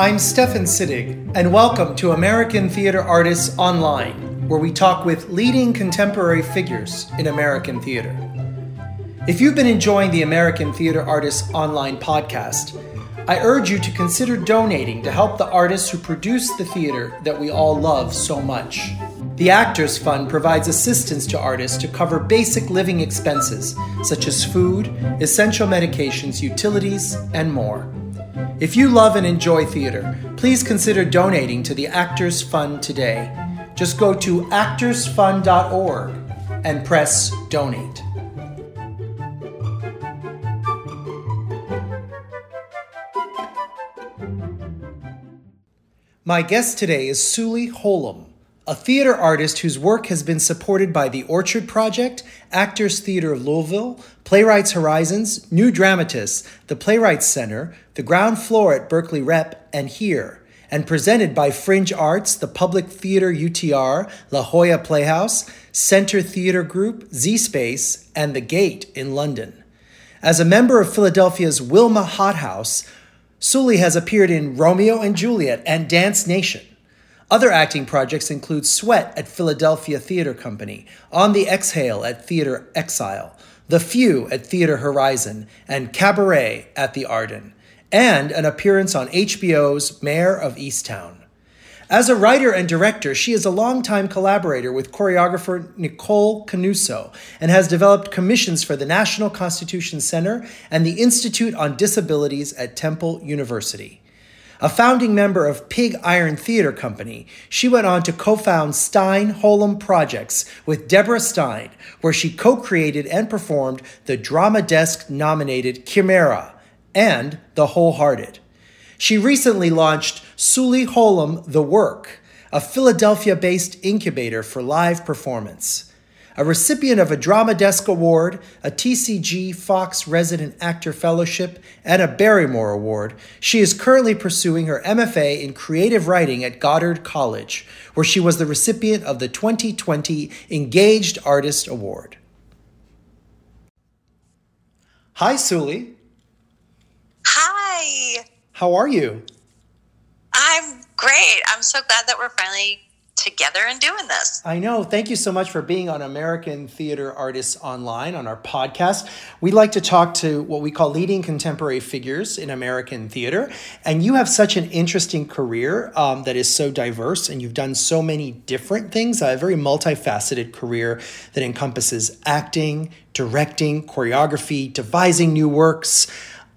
I'm Stefan Sittig, and welcome to American Theater Artists Online, where we talk with leading contemporary figures in American theater. If you've been enjoying the American Theater Artists Online podcast, I urge you to consider donating to help the artists who produce the theater that we all love so much. The Actors Fund provides assistance to artists to cover basic living expenses such as food, essential medications, utilities, and more. If you love and enjoy theater, please consider donating to the Actors Fund today. Just go to actorsfund.org and press donate. My guest today is Suli Holum, a theater artist whose work has been supported by the Orchard Project, Actors Theater of Louisville, Playwrights Horizons, New Dramatists, the Playwrights Center, the ground floor at Berkeley Rep, and here, and presented by Fringe Arts, the Public Theater UTR, La Jolla Playhouse, Center Theater Group, Z Space, and The Gate in London. As a member of Philadelphia's Wilma Hothouse, Suli has appeared in Romeo and Juliet and Dance Nation. Other acting projects include Sweat at Philadelphia Theater Company, On the Exhale at Theater Exile, The Few at Theater Horizon, and Cabaret at the Arden, and an appearance on HBO's Mare of Easttown. As a writer and director, she is a longtime collaborator with choreographer Nicole Canuso and has developed commissions for the National Constitution Center and the Institute on Disabilities at Temple University. A founding member of Pig Iron Theater Company, she went on to co found Stein Holum Projects with Deborah Stein, where she co created and performed the Drama Desk nominated Chimera and The Wholehearted. She recently launched Suli Holum The Work, a Philadelphia based incubator for live performance. A recipient of a Drama Desk Award, a TCG Fox Resident Actor Fellowship, and a Barrymore Award, she is currently pursuing her MFA in Creative Writing at Goddard College, where she was the recipient of the 2020 Engaged Artist Award. Hi, Suli. Hi. How are you? I'm great. I'm so glad that we're finally together and doing this. I know. Thank you so much for being on American Theater Artists Online on our podcast. We like to talk to what we call leading contemporary figures in American theater. And you have such an interesting career um, that is so diverse, and you've done so many different things, a very multifaceted career that encompasses acting, directing, choreography, devising new works.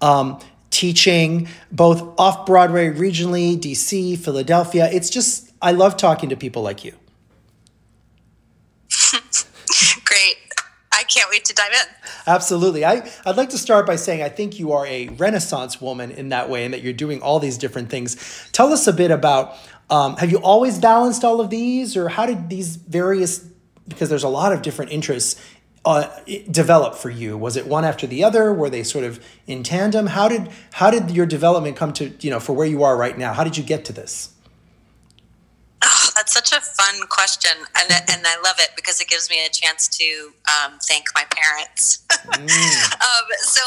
Um, teaching both off Broadway regionally, DC, Philadelphia. It's just, I love talking to people like you. Great. I can't wait to dive in. Absolutely. I, I'd like to start by saying I think you are a Renaissance woman in that way and that you're doing all these different things. Tell us a bit about um, have you always balanced all of these or how did these various, because there's a lot of different interests uh, develop for you? Was it one after the other? Were they sort of in tandem? How did how did your development come to you know for where you are right now? How did you get to this? That's such a fun question, and and I love it because it gives me a chance to um, thank my parents. Mm. um, so,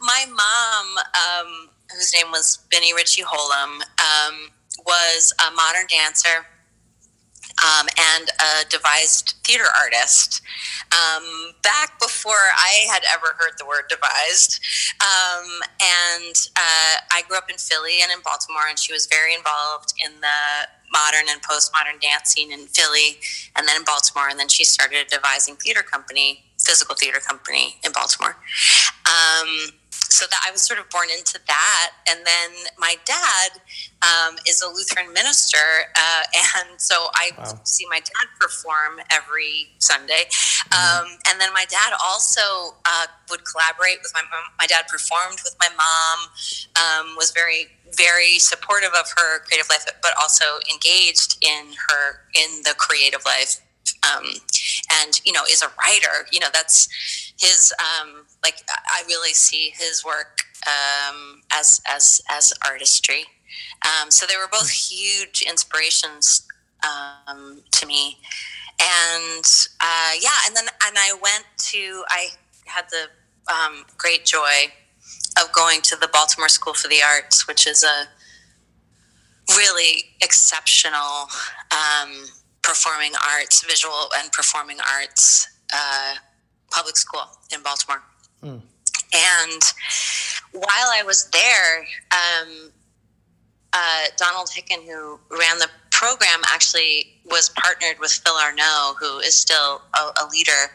my mom, um, whose name was Benny Ritchie Holum, um, was a modern dancer um, and a devised theater artist. Um, back before I had ever heard the word devised. Um, and uh, I grew up in Philly and in Baltimore, and she was very involved in the modern and postmodern dance scene in Philly and then in Baltimore. And then she started a devising theater company, physical theater company in Baltimore. So that I was sort of born into that. And then my dad um, is a Lutheran minister, uh, and so I wow. see my dad perform every Sunday. Mm-hmm. Um, and then my dad also uh, would collaborate with my mom. My dad performed with my mom, um, was very very supportive of her creative life, but also engaged in her in the creative life. Um, and you know, is a writer. You know, that's his um, like I really see his work um, as as as artistry. Um, so they were both huge inspirations um, to me, and uh, yeah, and then and I went to I had the um, great joy of going to the Baltimore School for the Arts, which is a really exceptional um, performing arts, visual and performing arts uh, public school in Baltimore. Mm. And while I was there, um, uh, Donald Hicken, who ran the program, actually was partnered with Phil Arnoult, who is still a, a leader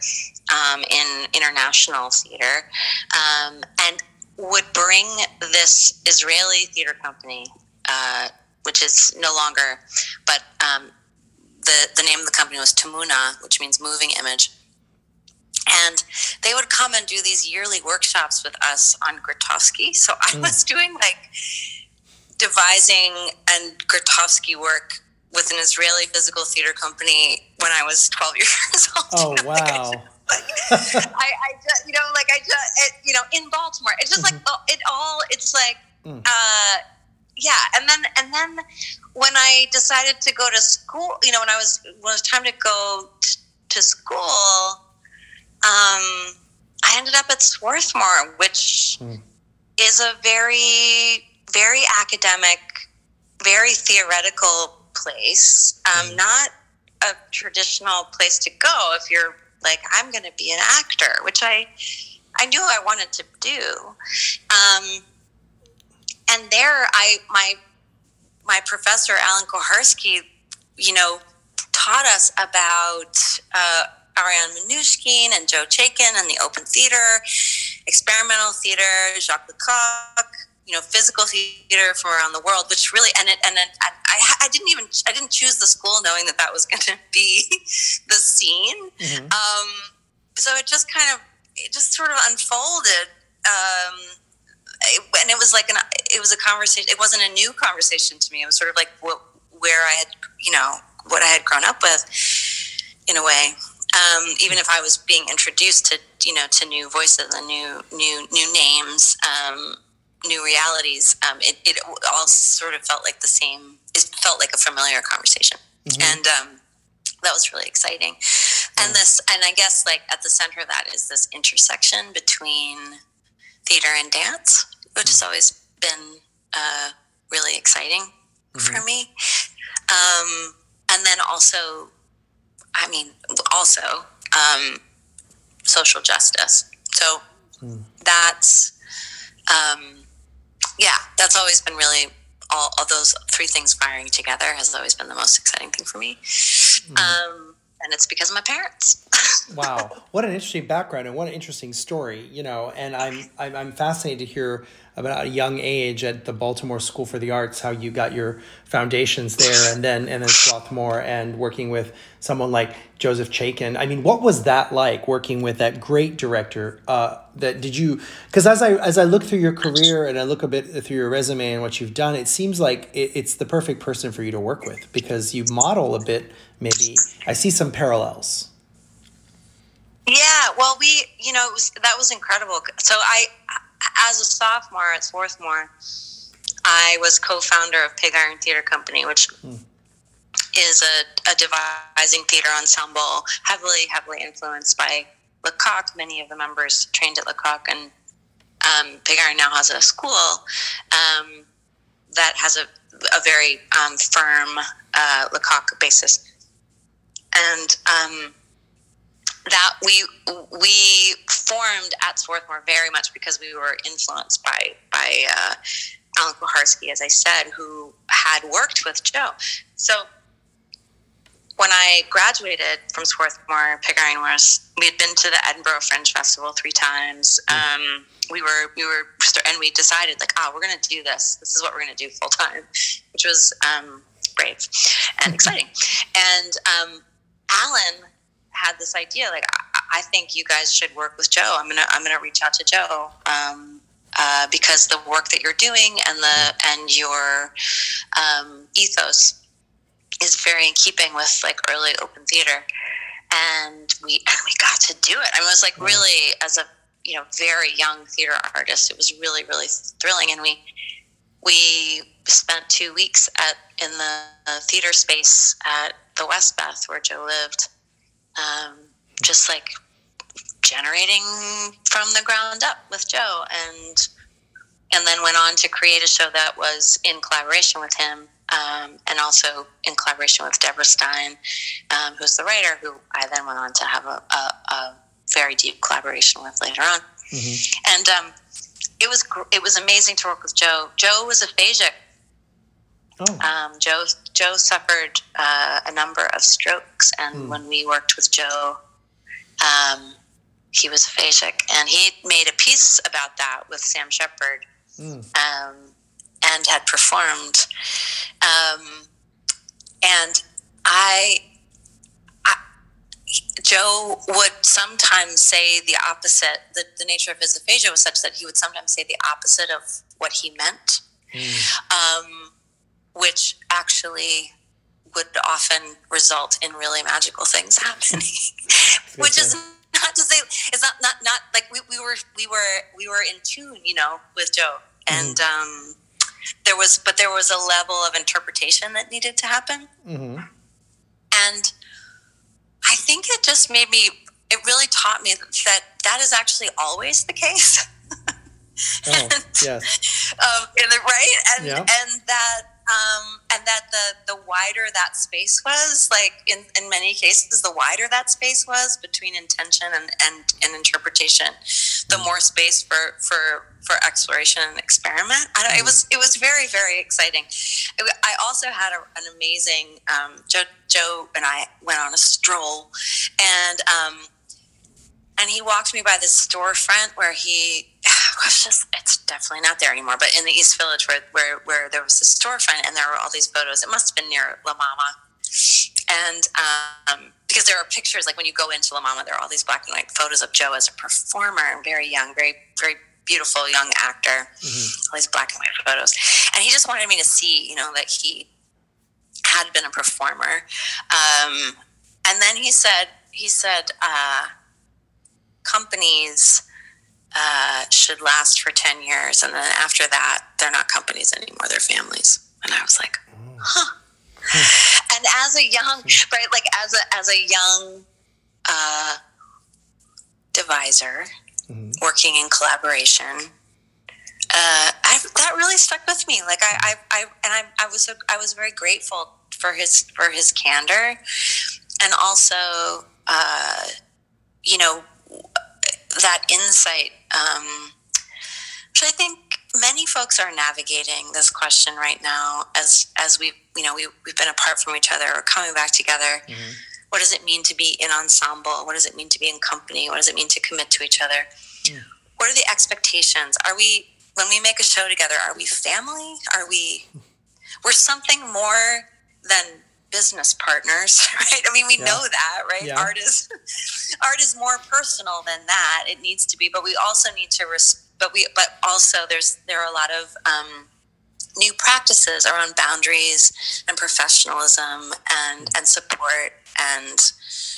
um, in international theater, um, and would bring this Israeli theater company, uh, which is no longer, but um, the the name of the company was Tamuna, which means moving image. And they would come and do these yearly workshops with us on Grotowski. So I mm. was doing like devising and Grotowski work with an Israeli physical theater company when I was 12 years old. Oh, you know, wow. Like I, just, like, I, I just, you know, like I just, it, you know, in Baltimore, it's just mm-hmm. like, it all, it's like, mm. uh, yeah. And then, and then when I decided to go to school, you know, when I was, when it was time to go t- to school, um, I ended up at Swarthmore, which mm. is a very, very academic, very theoretical place. Um, mm. Not a traditional place to go if you're like, I'm going to be an actor, which I, I knew I wanted to do. Um, and there, I my my professor Allen Kuharski, you know, taught us about. Uh, Ariane Mnouchkine and Joe Chaikin and the Open Theater, experimental theater, Jacques Lecoq, you know, physical theater from around the world, which really, and it, and it, I, I didn't even, I didn't choose the school knowing that that was going to be the scene. Mm-hmm. Um, so it just kind of, it just sort of unfolded. Um, and it was like an, it was a conversation. It wasn't a new conversation to me. It was sort of like what, where I had, you know, what I had grown up with in a way um, even if I was being introduced to you know to new voices and new new new names, um, new realities, um, it, it all sort of felt like the same. It felt like a familiar conversation, mm-hmm. and um, that was really exciting. And this, and I guess like at the center of that is this intersection between theater and dance, which has mm-hmm. always been uh, really exciting mm-hmm. for me. Um, and then also I mean, also um, social justice. So mm. that's, um, yeah, that's always been really all, all, those three things firing together has always been the most exciting thing for me. Mm. Um, and it's because of my parents. wow, what an interesting background and what an interesting story, you know. And I'm I'm, I'm fascinated to hear about a young age at the Baltimore School for the Arts, how you got your foundations there, and then and then Swarthmore, and working with someone like Joseph Chaikin. I mean, what was that like working with that great director? Uh, that did you? Because as I as I look through your career and I look a bit through your resume and what you've done, it seems like it, it's the perfect person for you to work with because you model a bit. Maybe I see some parallels. Yeah, well, we, you know, was, that was incredible. So I, as a sophomore at Swarthmore, I was co-founder of Pig Iron Theater Company, which mm. Is a, a devising theater ensemble heavily, heavily influenced by Lecoq. Many of the members trained at Lecoq, and um, Pig Iron now has a school um, that has a, a very um, firm uh, Lecoq basis. And um, that we we formed at Swarthmore very much because we were influenced by by uh, Allen Kuharski, as I said, who had worked with Joe. So when I graduated from Swarthmore, Pig Iron was we had been to the Edinburgh Fringe Festival three times. Hmm. Um, we were we were and we decided like, oh, we're going to do this. This is what we're going to do full time, which was um, brave and exciting. and um, Allen had this idea like I, I, think you guys should work with Joe. I'm gonna I'm gonna reach out to Joe um, uh, because the work that you're doing and the and your um, ethos is very in keeping with like early open theater, and we and we got to do it. I mean, was like really as a you know very young theater artist, it was really really thrilling, and we we spent two weeks at in the theater space at the Westbeth where Joe lived um, just like generating from the ground up with Joe, and and then went on to create a show that was in collaboration with him um, and also in collaboration with Deborah Stein, um, who's the writer, who I then went on to have a, a, a very deep collaboration with later on. Mm-hmm. And um, it was it was amazing to work with Joe. Joe was aphasic. Oh. Um, Joe Joe suffered uh, a number of strokes, and mm. when we worked with Joe, um, he was aphasic, and he made a piece about that with Sam Shepard, mm. um, and had performed. Um, and I, I, Joe would sometimes say the opposite. The, the nature of his aphasia was such that he would sometimes say the opposite of what he meant, mm. um, which actually would often result in really magical things happening, which is not to say it's not not not like we, we were we were we were in tune, you know, with Joe, and mm-hmm. um, there was but there was a level of interpretation that needed to happen, mm-hmm. and I think it just made me. It really taught me that that is actually always the case. oh, and, yes. Um, right, and yeah. and that um, and that the the wider that space was, like in, in many cases, the wider that space was between intention and and, and interpretation, the more space for for for exploration and experiment. I don't, it mm. was it was very very exciting. I also had a, an amazing um, Joe Joe and I went on a stroll, and um, and he walked me by this storefront where he was just it's definitely not there anymore but in the east village where where, where there was a storefront and there were all these photos it must have been near la mama. And um, because there are pictures like when you go into la mama there are all these black and white photos of joe as a performer and very young very very beautiful young actor. Mm-hmm. all these black and white photos. And he just wanted me to see you know that he had been a performer. Um, and then he said he said uh, companies uh, should last for 10 years. And then after that, they're not companies anymore, they're families. And I was like, huh. and as a young, right, like as a, as a young uh, deviser mm-hmm. working in collaboration, uh, I, that really stuck with me. Like I, I, I and I, I was, I was very grateful for his, for his candor and also, uh, you know, that insight, um, which I think many folks are navigating this question right now as as we you know we, we've been apart from each other or coming back together. Mm-hmm. What does it mean to be in ensemble? What does it mean to be in company? What does it mean to commit to each other? Yeah. What are the expectations? Are we when we make a show together? Are we family? Are we? We're something more than business partners, right? I mean, we yeah. know that, right? Yeah. Art is art is more personal than that. It needs to be, but we also need to res- but we but also there's there are a lot of um, new practices around boundaries and professionalism and and support and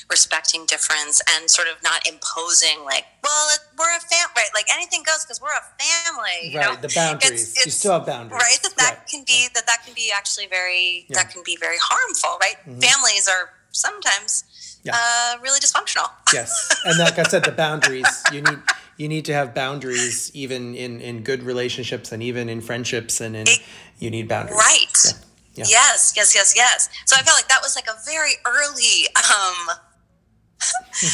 respecting difference and sort of not imposing like, well, we're a family, right? Like anything goes because we're a family. right. Know? The boundaries. It's, it's, you still have boundaries. Right. That that right. can be that that can be actually very yeah. that can be very harmful. Right. Mm-hmm. Families are sometimes yeah. uh, really dysfunctional. yes, and like I said, the boundaries you need you need to have boundaries even in in good relationships and even in friendships and in it, you need boundaries. Right. Yeah. Yeah. Yes, yes, yes, yes. So I felt like that was like a very early um,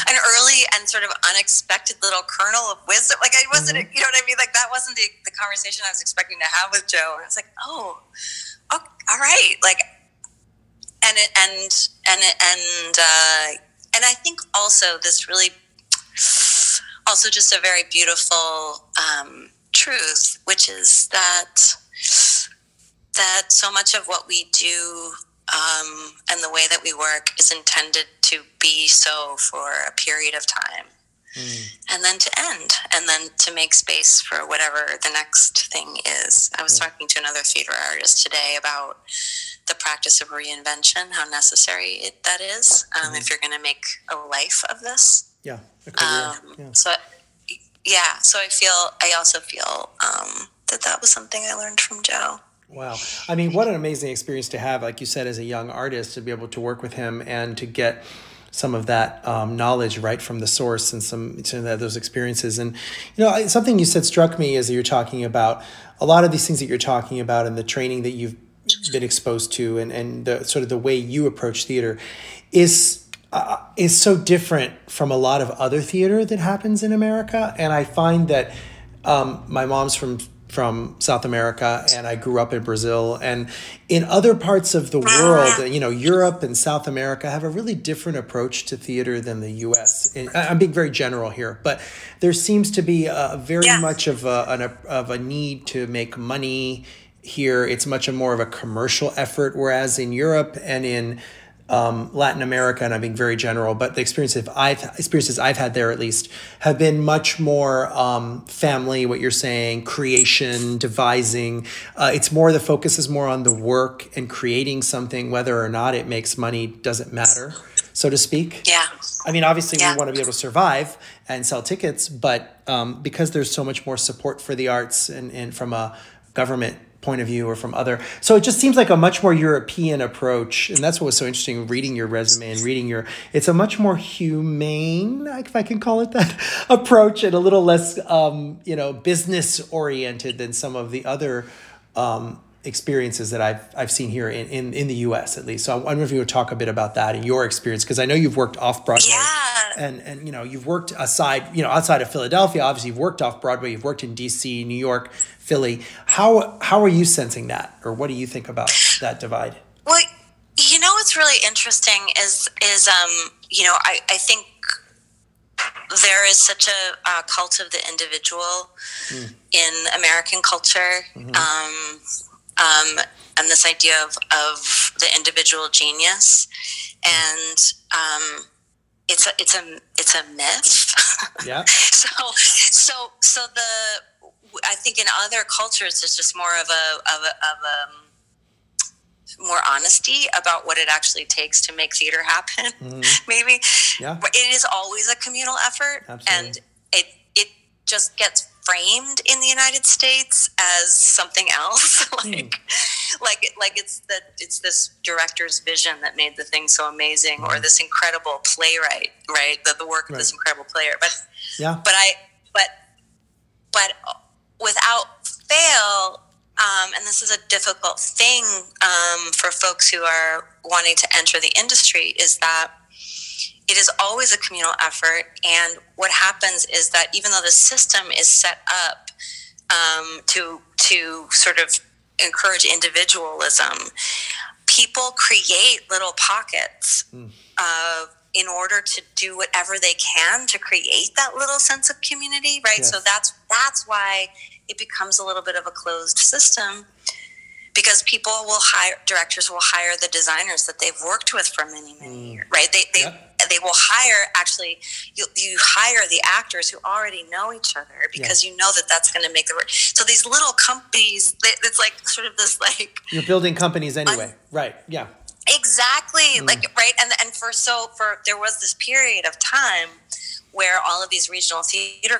an early and sort of unexpected little kernel of wisdom. Like I wasn't, mm-hmm. you know what I mean? Like that wasn't the, the conversation I was expecting to have with Joe. And I was like, oh, oh all right. Like, and it, and, and, and, uh, and I think also this really, also just a very beautiful um, truth, which is that, that so much of what we do um, and the way that we work is intended to be so for a period of time mm. and then to end and then to make space for whatever the next thing is. I was mm. talking to another theater artist today about the practice of reinvention, how necessary it, that is um, mm. if you're going to make a life of this. Yeah. Um, yeah. So, yeah. So I feel, I also feel um, that that was something I learned from Joe. Wow. I mean, what an amazing experience to have, like you said, as a young artist, to be able to work with him and to get some of that um, knowledge right from the source and some, of those experiences. And, you know, something you said struck me as you're talking about a lot of these things that you're talking about and the training that you've been exposed to and, and the sort of the way you approach theater is uh, is so different from a lot of other theater that happens in America. And I find that um, my mom's from from South America and I grew up in Brazil and in other parts of the world, you know, Europe and South America have a really different approach to theater than the US. And I'm being very general here, but there seems to be a very yeah. much of a, an, of a need to make money here. It's much more of a commercial effort, whereas in Europe and in um, Latin America, and I'm being very general, but the experiences I've experiences I've had there at least have been much more um, family. What you're saying, creation, devising. Uh, it's more the focus is more on the work and creating something, whether or not it makes money doesn't matter, so to speak. Yeah. I mean, obviously, yeah. we want to be able to survive and sell tickets, but um, because there's so much more support for the arts and, and from a government point of view or from other. So it just seems like a much more European approach, and that's what was so interesting reading your resume and reading your. It's a much more humane, if I can call it that, approach, and a little less, um, you know, business oriented than some of the other. Um, experiences that I've I've seen here in, in, in the US at least. So I wonder if you would talk a bit about that and your experience because I know you've worked off Broadway. Yeah. And and you know, you've worked aside, you know, outside of Philadelphia, obviously you've worked off Broadway, you've worked in DC, New York, Philly. How how are you sensing that or what do you think about that divide? Well, you know what's really interesting is is um, you know, I, I think there is such a uh, cult of the individual mm. in American culture. Mm-hmm. Um, um, and this idea of, of the individual genius. And um, it's a it's a it's a myth. Yeah. so so so the I think in other cultures it's just more of a of a, of a um, more honesty about what it actually takes to make theater happen. Mm-hmm. Maybe. Yeah. It is always a communal effort, Absolutely. and it it just gets framed in the United States as something else, like mm. like like it's that it's this director's vision that made the thing so amazing, mm. or this incredible playwright, right? The the work of this incredible player. But yeah, but I but but without fail. Um, and this is a difficult thing um, for folks who are wanting to enter the industry is that it is always a communal effort. And what happens is that even though the system is set up um, to to sort of encourage individualism, people create little pockets mm. in order to do whatever they can to create that little sense of community, right? Yes. So that's that's why it becomes a little bit of a closed system because people will hire directors will hire the designers that they've worked with for many many mm. years right they they, yep. They will hire actually you, you hire the actors who already know each other because yeah. you know that that's going to make the work so these little companies it's like sort of this like you're building companies anyway un- right yeah exactly mm. like right and and for so for there was this period of time where all of these regional theater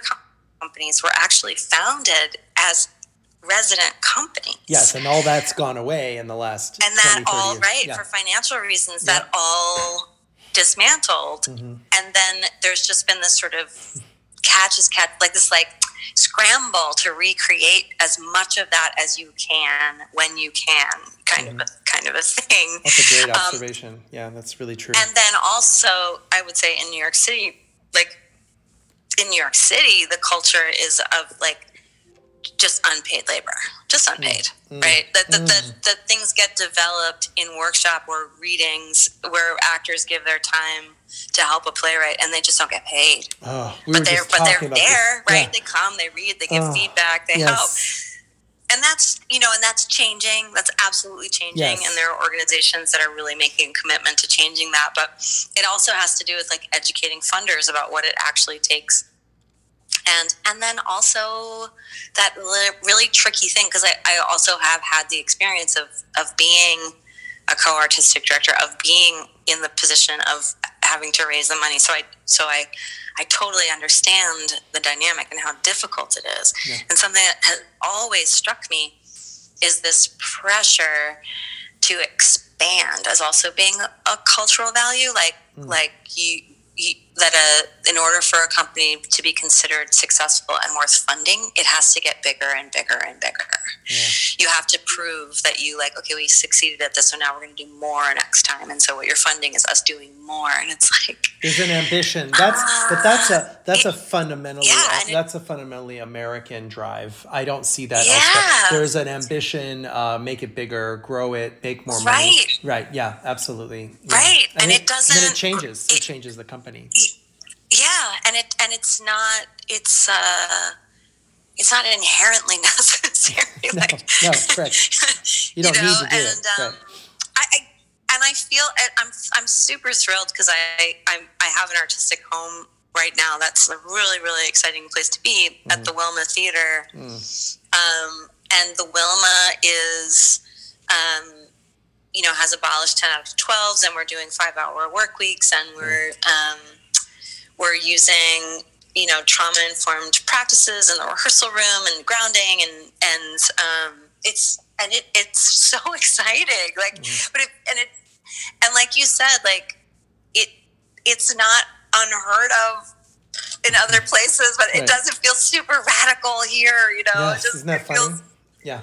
companies were actually founded as resident companies. Yes, and all that's gone away in the last and that 20, all right yeah. for financial reasons. Yeah. That all dismantled, mm-hmm. and then there's just been this sort of catch as catch, like this like scramble to recreate as much of that as you can when you can, kind mm-hmm. of a kind of a thing. That's a great um, observation. Um, yeah, that's really true. And then also, I would say in New York City, like in New York City, the culture is of like just unpaid labor, just mm. unpaid, mm. right? That the, mm. the, the, things get developed in workshop or readings where actors give their time to help a playwright and they just don't get paid. Oh, we but they're but they're there, right? Yeah. They come, they read, they give oh, feedback, they yes. help. And that's you know, and that's changing. That's absolutely changing. Yes. And there are organizations that are really making a commitment to changing that. But it also has to do with like educating funders about what it actually takes and and then also that really tricky thing because I, I also have had the experience of of being a co-artistic director of being in the position of having to raise the money so i so i i totally understand the dynamic and how difficult it is yeah. and something that has always struck me is this pressure to expand as also being a, cultural value like mm. like you, you that a in order for a company to be considered successful and worth funding, it has to get bigger and bigger and bigger. Yeah. You have to prove that you like, okay, we succeeded at this, so now we're going to do more next time. And so what you're funding is us doing more, and it's like there's an ambition. That's uh, but that's a that's it, a fundamentally yeah, that's it, a fundamentally American drive. I don't see that yeah. elsewhere. There's an ambition, uh, make it bigger, grow it, make more money. Right. Right. Yeah. Absolutely. Yeah. Right. And, and it, it, doesn't. then it changes. It, it changes the company. Yeah, and it and it's not. It's uh it's not inherently necessary. no, like, no, correct. You don't you know, need to do and, it. Um, I, I, and I feel I'm I'm super thrilled because I I'm, I have an artistic home right now. That's a really really exciting place to be mm. at the Wilma Theater. Mm. Um, and the Wilma is, um, you know, has abolished ten out of twelves, and we're doing five hour work weeks, and we're mm. We're using you know trauma informed practices in the rehearsal room and grounding and and um, it's and it it's so exciting like mm-hmm. but it and it and like you said like it it's not unheard of in other places but right. it doesn't feel super radical here you know yes, just, isn't that funny feels, yeah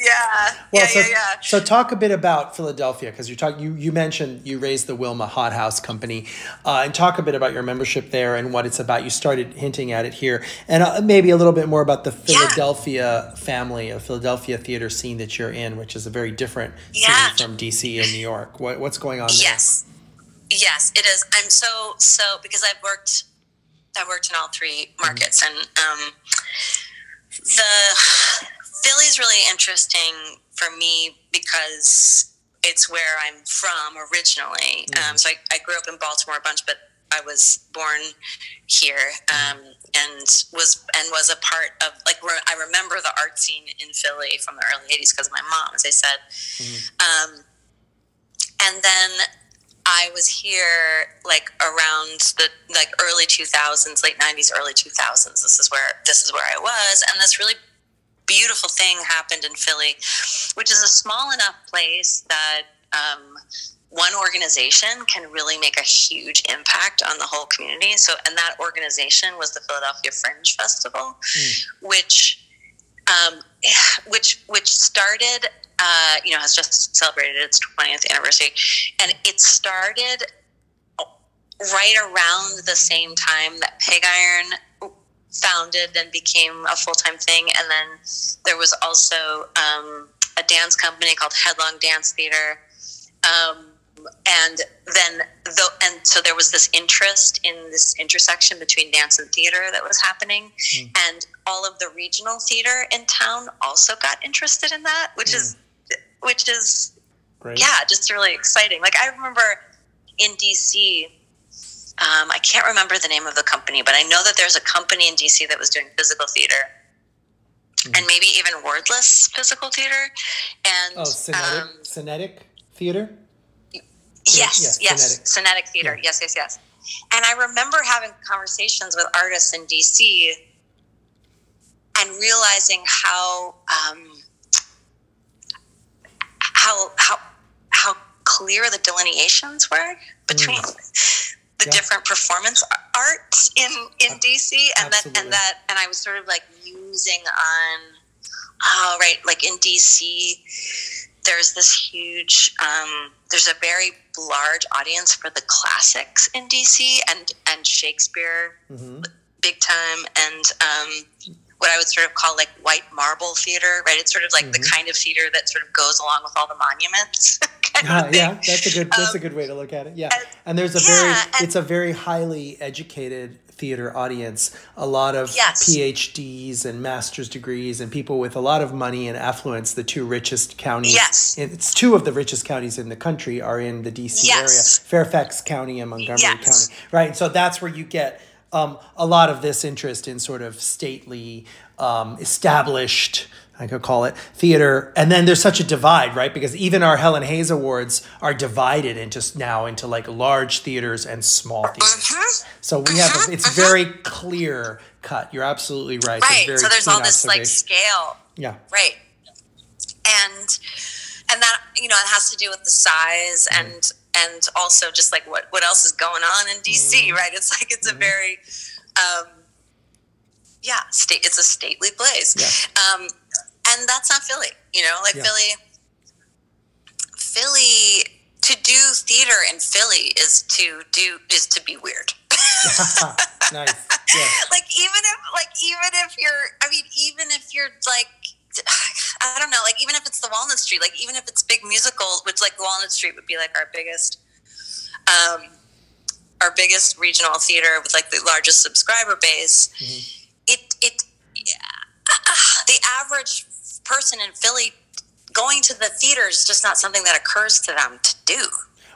yeah. Well, yeah, so, yeah, yeah. So talk a bit about Philadelphia because you talk you you mentioned you raised the Wilma Hot House Company, uh, and talk a bit about your membership there and what it's about. You started hinting at it here, and uh, maybe a little bit more about the Philadelphia yeah. family, a Philadelphia theater scene that you're in, which is a very different yeah. scene from DC and New York. What, what's going on? There? Yes, yes, it is. I'm so so because I've worked I've worked in all three markets, mm-hmm. and um, the Philly's really interesting for me because it's where I'm from originally. Mm. Um, so I, I, grew up in Baltimore a bunch, but I was born here um, and was and was a part of like re- I remember the art scene in Philly from the early '80s because of my mom, as I said. Mm. Um, and then I was here like around the like early 2000s, late 90s, early 2000s. This is where this is where I was, and this really beautiful thing happened in Philly, which is a small enough place that um, one organization can really make a huge impact on the whole community. So, and that organization was the Philadelphia Fringe Festival, mm. which um, which which started, uh, you know, has just celebrated its 20th anniversary, and it started right around the same time that Pig Iron founded and became a full time thing. And then there was also um, a dance company called Headlong Dance Theater. Um, and then the, and so there was this interest in this intersection between dance and theater that was happening mm. and all of the regional theater in town also got interested in that which mm. is which is Great. yeah just really exciting like i remember in dc um, I can't remember the name of the company, but I know that there's a company in DC that was doing physical theater. Mm-hmm. And maybe even wordless physical theater, and oh, Synetic, um, theater. Yes, yes, yes, Synetic theater. Yeah. Yes, yes, yes. And I remember having conversations with artists in DC and realizing how um, how how how clear the delineations were between mm the yeah. different performance arts in in DC, and that and that and I was sort of like musing on, oh right, like in DC, there's this huge, um, there's a very large audience for the classics in DC and and Shakespeare, mm-hmm. big time, and um, what I would sort of call like white marble theater, right? It's sort of like mm-hmm. the kind of theater that sort of goes along with all the monuments. uh, yeah, that's a good that's um, a good way to look at it. Yeah, and, and there's a yeah, very and, it's a very highly educated theater audience. A lot of yes. PhDs and master's degrees and people with a lot of money and affluence. The two richest counties. Yes, it's two of the richest counties in the country are in the DC yes. area, Fairfax County and Montgomery yes. County. Right, so that's where you get um, a lot of this interest in sort of stately, um, established, I could call it theater. And then there's such a divide, right? Because even our Helen Hayes Awards are divided into now into like large theaters and small theaters. Uh-huh. So we have a, it's uh-huh. very clear cut. You're absolutely right. Right. So there's all this like scale. Yeah. Right. And and that you know it has to do with the size mm-hmm. and and also just like what what else is going on in DC, mm-hmm. right? It's like it's mm-hmm. a very um, yeah, state. It's a stately place, yeah. um, and that's not Philly. You know, like yeah. Philly. Philly to do theater in Philly is to do is to be weird. nice. Yeah. Like even if like even if you're I mean even if you're like I don't know like even if it's the Walnut Street like even if it's big musical which like Walnut Street would be like our biggest um our biggest regional theater with like the largest subscriber base mm-hmm. it it yeah, the average person in Philly going to the theater is just not something that occurs to them to do.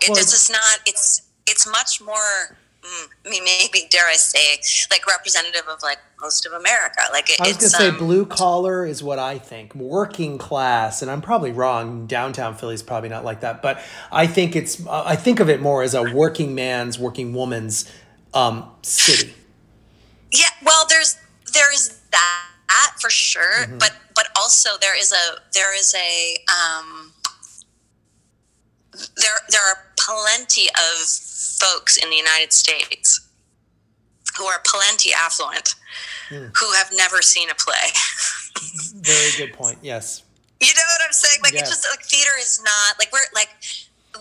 It, well, it's just not. It's it's much more. Mm, I mean, maybe dare I say, like representative of like most of America. Like it, I was to say, um, blue collar is what I think. Working class, and I'm probably wrong. Downtown Philly is probably not like that, but I think it's. Uh, I think of it more as a working man's, working woman's um, city. Yeah, well, there's there's that for sure, mm-hmm. but but also there is a there is a um, there there are plenty of folks in the United States who are plenty affluent mm. who have never seen a play. Very good point. Yes. You know what I'm saying? Like yes. it's just like theater is not like we're like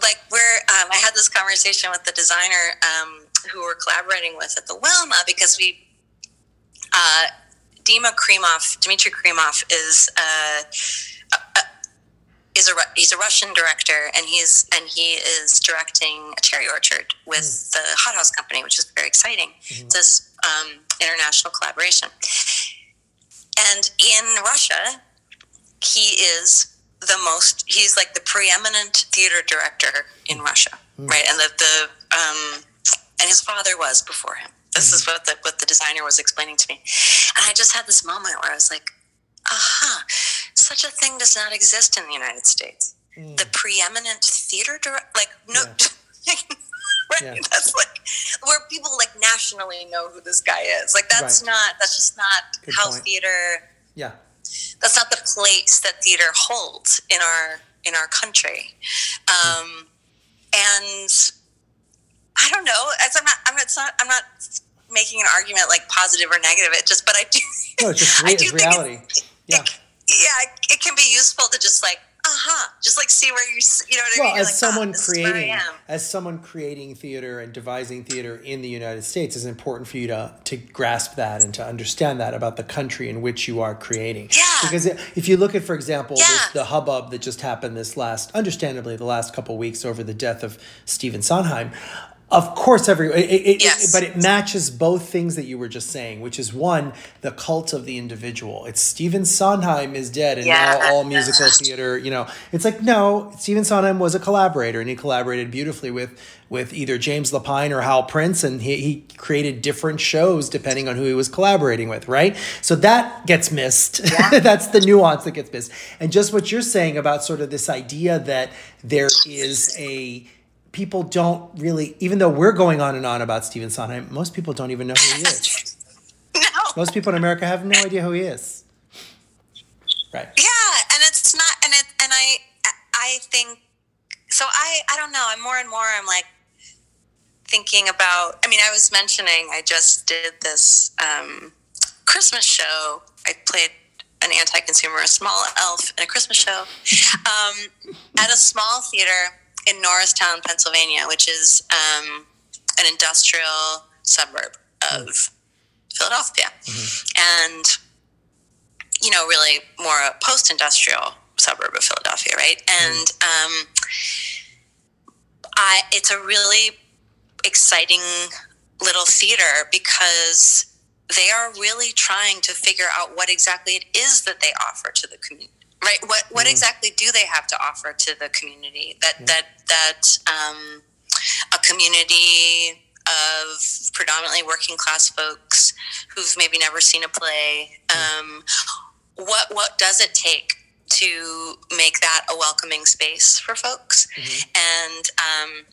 like we're um, I had this conversation with the designer um, who we're collaborating with at the Wilma because we uh, Dima Krymov, Dmitry Krymov is uh, a, a, is a he's a Russian director, and he's and he is directing a cherry orchard with mm. the Hot House Company, which is very exciting. Mm-hmm. This um, international collaboration, and in Russia, he is the most. He's like the preeminent theater director in Russia, mm. right? And the the um, and his father was before him. This mm-hmm. is what the what the designer was explaining to me, and I just had this moment where I was like, "Aha! Such a thing does not exist in the United States. Mm. The preeminent theater director, like no." Yeah. right? Yeah. That's like where people like nationally know who this guy is. Like that's right. not that's just not Good how point. theater. Yeah. That's not the place that theater holds in our in our country, um, and I don't know. As I'm not, I'm not, I'm not making an argument like positive or negative. It just, but I do. No, it's just I do it's reality. It, yeah. It, yeah, it can be useful to just like, uh-huh, just like see where you, you know what well, I mean? as like, someone oh, creating, as someone creating theater and devising theater in the United States, it's important for you to to grasp that and to understand that about the country in which you are creating. Yeah. Because if you look at, for example, yeah. this, the hubbub that just happened this last, understandably, the last couple weeks over the death of Stephen Sondheim, of course, every it, it, yes. it, but it matches both things that you were just saying, which is one, the cult of the individual. It's Stephen Sondheim is dead, and yeah. now all musical theater. You know, it's like no, Stephen Sondheim was a collaborator, and he collaborated beautifully with with either James Lapine or Hal Prince, and he, he created different shows depending on who he was collaborating with, right? So that gets missed. Yeah. That's the nuance that gets missed. And just what you're saying about sort of this idea that there is a people don't really, even though we're going on and on about Stephen Sondheim, most people don't even know who he is. no. Most people in America have no idea who he is. Right. Yeah, and it's not, and it, and I, I think, so I, I don't know. I'm more and more. I'm like thinking about. I mean, I was mentioning I just did this um, Christmas show. I played an anti-consumer, a small elf in a Christmas show um, at a small theater in Norristown, Pennsylvania, which is um, an industrial suburb of Philadelphia, mm-hmm. and you know, really more a post-industrial suburb of Philadelphia, right? And um, I, it's a really exciting little theater because they are really trying to figure out what exactly it is that they offer to the community right what what mm. exactly do they have to offer to the community that yeah. that that um, a community of predominantly working class folks who've maybe never seen a play um, what what does it take to make that a welcoming space for folks mm-hmm. and um,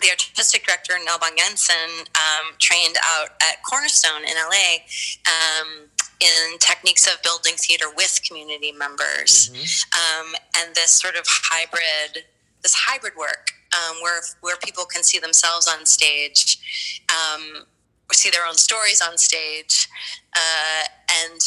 the artistic director Nell Jensen um, trained out at Cornerstone in LA um, in techniques of building theater with community members, mm-hmm. um, and this sort of hybrid, this hybrid work um, where where people can see themselves on stage, um, see their own stories on stage, uh, and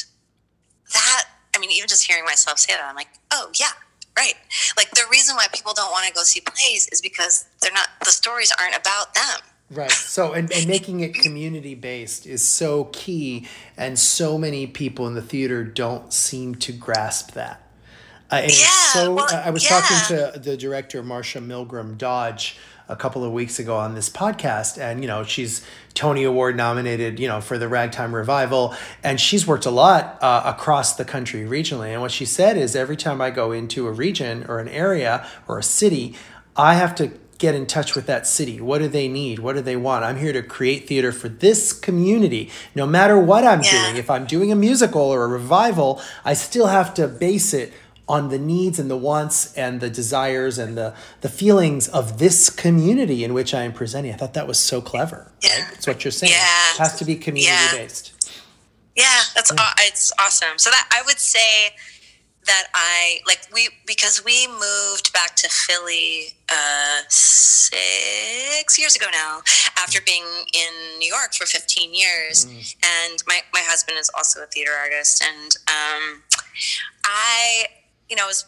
that I mean, even just hearing myself say that, I'm like, oh yeah, right. Like the reason why people don't want to go see plays is because they're not the stories aren't about them. Right. So, and, and making it community based is so key, and so many people in the theater don't seem to grasp that. Uh, and yeah, so well, I was yeah. talking to the director Marcia Milgrom Dodge a couple of weeks ago on this podcast, and you know she's Tony Award nominated, you know, for the Ragtime Revival, and she's worked a lot uh, across the country regionally. And what she said is, every time I go into a region or an area or a city, I have to get in touch with that city. What do they need? What do they want? I'm here to create theater for this community. No matter what I'm yeah. doing, if I'm doing a musical or a revival, I still have to base it on the needs and the wants and the desires and the, the feelings of this community in which I am presenting. I thought that was so clever. Yeah. Right? That's what you're saying. Yeah. It has to be community yeah. based. Yeah, that's yeah. it's awesome. So that I would say that I like we because we moved back to Philly uh, six years ago now after being in New York for 15 years, mm. and my my husband is also a theater artist, and um, I you know was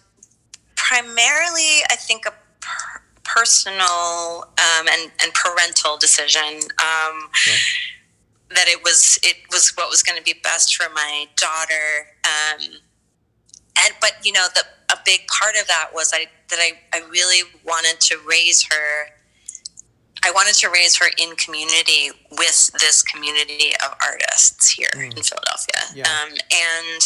primarily I think a per- personal um, and and parental decision. Um, yeah. That it was it was what was going to be best for my daughter. And but you know the a big part of that was I that I, I really wanted to raise her I wanted to raise her in community with this community of artists here mm. in Philadelphia yeah. um, and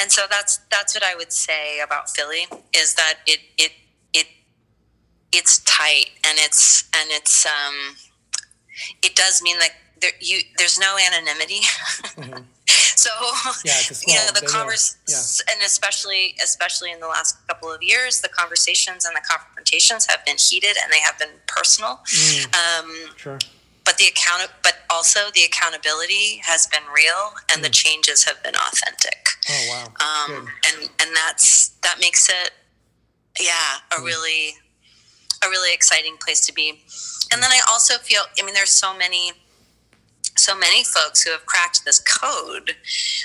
and so that's that's what I would say about Philly is that it it it it's tight and it's and it's um it does mean that there you there's no anonymity mm-hmm. So yeah, you know the converse, yeah. and especially especially in the last couple of years, the conversations and the confrontations have been heated and they have been personal. Mm, um, sure. But the account, but also the accountability has been real, and mm. the changes have been authentic. Oh wow! Um, and and that's that makes it, yeah, a mm. really a really exciting place to be. And then I also feel, I mean, there's so many so many folks who have cracked this code,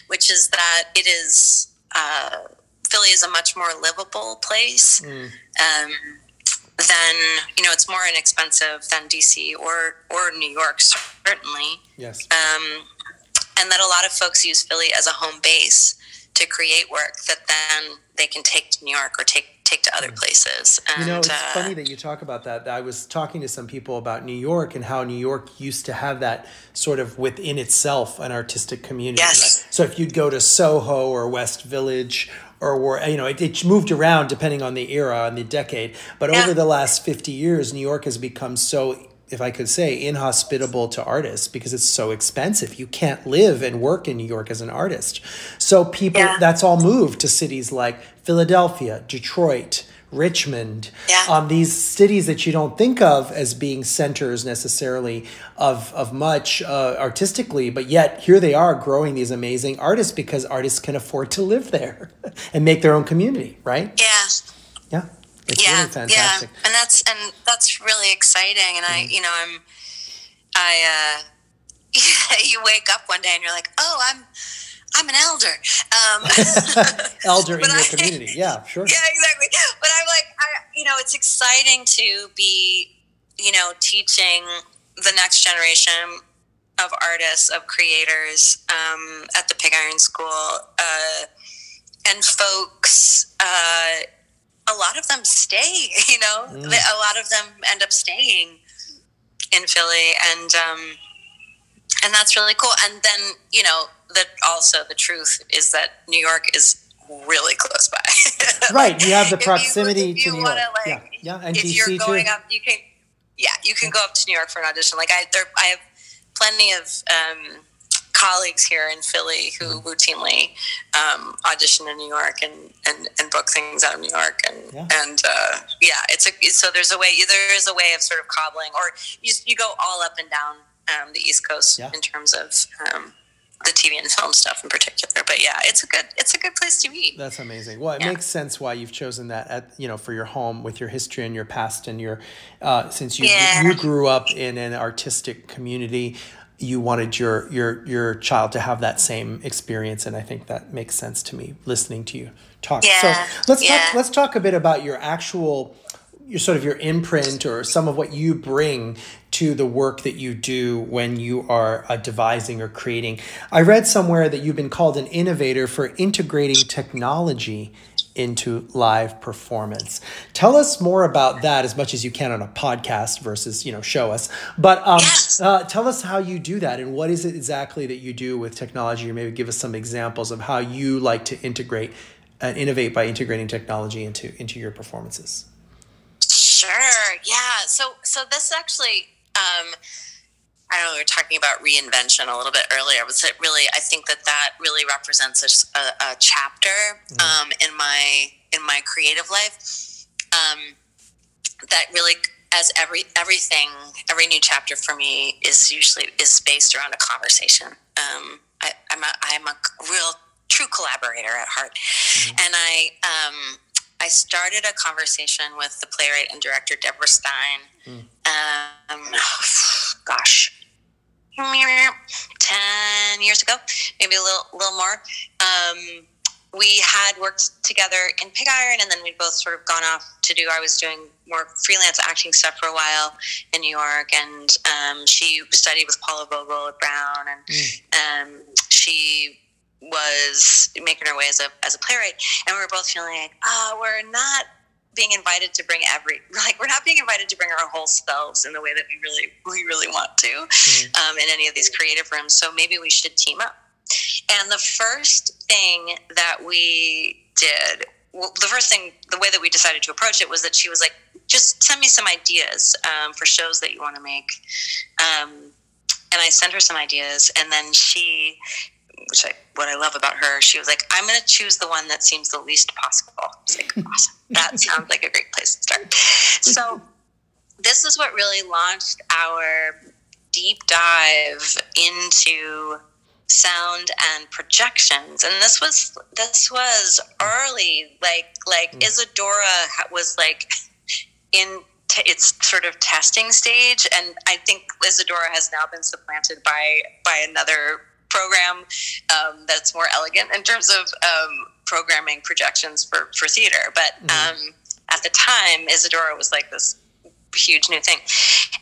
which is that it is uh, Philly is a much more livable place. Mm. Um, than you know, it's more inexpensive than DC or or New York certainly. Yes. Um, and that a lot of folks use Philly as a home base to create work that then they can take to New York or take take to other places. And, you know, it's uh, funny that you talk about that. I was talking to some people about New York and how New York used to have that sort of within itself an artistic community. Yes. Right? So if you'd go to Soho or West Village or where you know it, it, moved around depending on the era and the decade but yeah. over the last 50 years new york has become so if I could say, inhospitable to artists because it's so expensive. You can't live and work in New York as an artist. So people, yeah. that's all moved to cities like Philadelphia, Detroit, Richmond, yeah. um, these cities that you don't think of as being centers necessarily of, of much uh, artistically, but yet here they are growing these amazing artists because artists can afford to live there and make their own community, right? Yeah. Yeah. It's yeah, really fantastic. Yeah, and that's and that's really exciting. And I, mm-hmm. you know, I'm, I, uh, you wake up one day and you're like, oh, I'm, I'm an elder. Um, elder in your I, community, yeah, sure. Yeah, exactly. But I'm like, I, you know, it's exciting to be, you know, teaching the next generation of artists, of creators um, at the Pig Iron School, uh, and folks. Uh, a lot of them stay. You know, mm. a lot of them end up staying in Philly, and um, and that's really cool. And then you know that also the truth is that New York is really close by. right, you have the proximity you, to New York. Like, yeah, yeah, and if DC you're going too. up, you can. Yeah, you can go up to New York for an audition. Like I, there, I have plenty of. Um, colleagues here in Philly who mm-hmm. routinely um, audition in New York and, and, and book things out of New York and yeah. and uh, yeah, it's a so there's a way there is a way of sort of cobbling or you you go all up and down um, the East Coast yeah. in terms of um, the TV and film stuff in particular. But yeah, it's a good it's a good place to be. That's amazing. Well, it yeah. makes sense why you've chosen that at you know for your home with your history and your past and your uh, since you yeah. you grew up in an artistic community. You wanted your your your child to have that same experience, and I think that makes sense to me listening to you talk. Yeah. So let's talk. Let's talk a bit about your actual your sort of your imprint or some of what you bring to the work that you do when you are uh, devising or creating. I read somewhere that you've been called an innovator for integrating technology into live performance. Tell us more about that as much as you can on a podcast versus, you know, show us. But um, yes. uh, tell us how you do that and what is it exactly that you do with technology or maybe give us some examples of how you like to integrate and innovate by integrating technology into into your performances. Sure. Yeah. So so this actually um, I don't know, we were talking about reinvention a little bit earlier. Was it really? I think that that really represents a, a, a chapter mm-hmm. um, in my in my creative life. Um, that really, as every everything, every new chapter for me is usually is based around a conversation. Um, I, am a I'm a real true collaborator at heart, mm-hmm. and I um, I started a conversation with the playwright and director Deborah Stein. Mm. Um, gosh, ten years ago, maybe a little, little more. Um, we had worked together in Pig Iron, and then we'd both sort of gone off to do. I was doing more freelance acting stuff for a while in New York, and um, she studied with Paula Vogel at Brown, and mm. um, she was making her way as a as a playwright, and we were both feeling like, oh, we're not being invited to bring every like we're not being invited to bring our whole selves in the way that we really we really want to mm-hmm. um, in any of these creative rooms. So maybe we should team up. And the first thing that we did, well, the first thing, the way that we decided to approach it was that she was like, just send me some ideas um, for shows that you want to make. Um, and I sent her some ideas, and then she which I what I love about her, she was like, I'm going to choose the one that seems the least possible. I was like, awesome. That sounds like a great place to start. So this is what really launched our deep dive into sound and projections and this was this was early like like mm. isadora was like in t- its sort of testing stage and i think isadora has now been supplanted by by another program um, that's more elegant in terms of um, programming projections for, for theater. But mm-hmm. um, at the time, Isadora was like this huge new thing.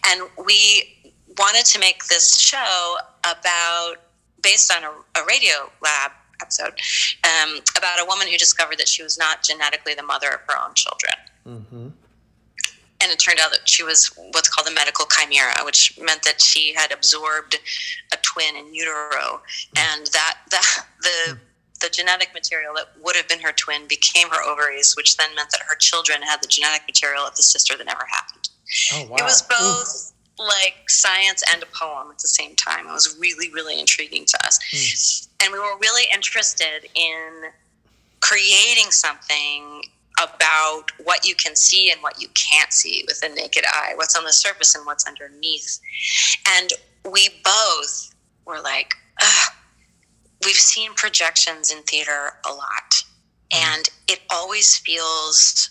And we wanted to make this show about, based on a, a radio lab episode, um, about a woman who discovered that she was not genetically the mother of her own children. Mm-hmm and it turned out that she was what's called a medical chimera, which meant that she had absorbed a twin in utero, and that that the the genetic material that would have been her twin became her ovaries, which then meant that her children had the genetic material of the sister that never happened. Oh, wow. It was both Ooh. like science and a poem at the same time. It was really, really intriguing to us. Mm. And we were really interested in creating something about what you can see and what you can't see with the naked eye, what's on the surface and what's underneath. And we both were like, we've seen projections in theater a lot, mm-hmm. and it always feels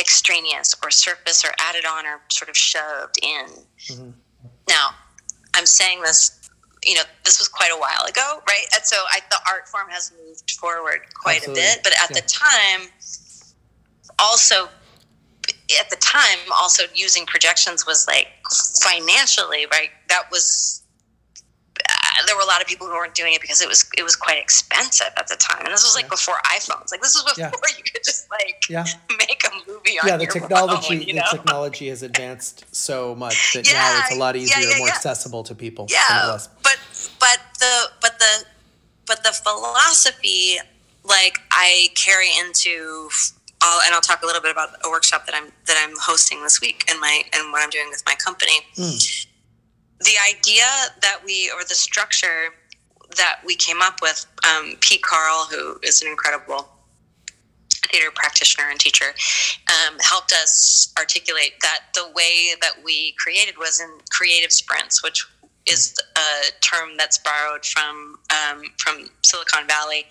extraneous or surface or added on or sort of shoved in. Mm-hmm. Now, I'm saying this you know, this was quite a while ago, right? And so I, the art form has moved forward quite Absolutely. a bit. But at yeah. the time, also, at the time, also using projections was like financially, right? That was uh, there were a lot of people who weren't doing it because it was it was quite expensive at the time, and this was like yeah. before iPhones. Like this was before yeah. you could just like yeah. make a movie. On your phone. Yeah, the technology phone, the know? technology has advanced so much that now it's a lot easier, more accessible to people. Yeah, but but the but the but the philosophy, like I carry into. I'll, and I'll talk a little bit about a workshop that I'm that I'm hosting this week and my and what I'm doing with my company. Mm the idea that we, or the structure that we came up with, um, Pete Carl, who is an incredible theater practitioner and teacher, um, helped us articulate that the way that we created was in creative sprints, which is a term that's borrowed from um, from Silicon Valley,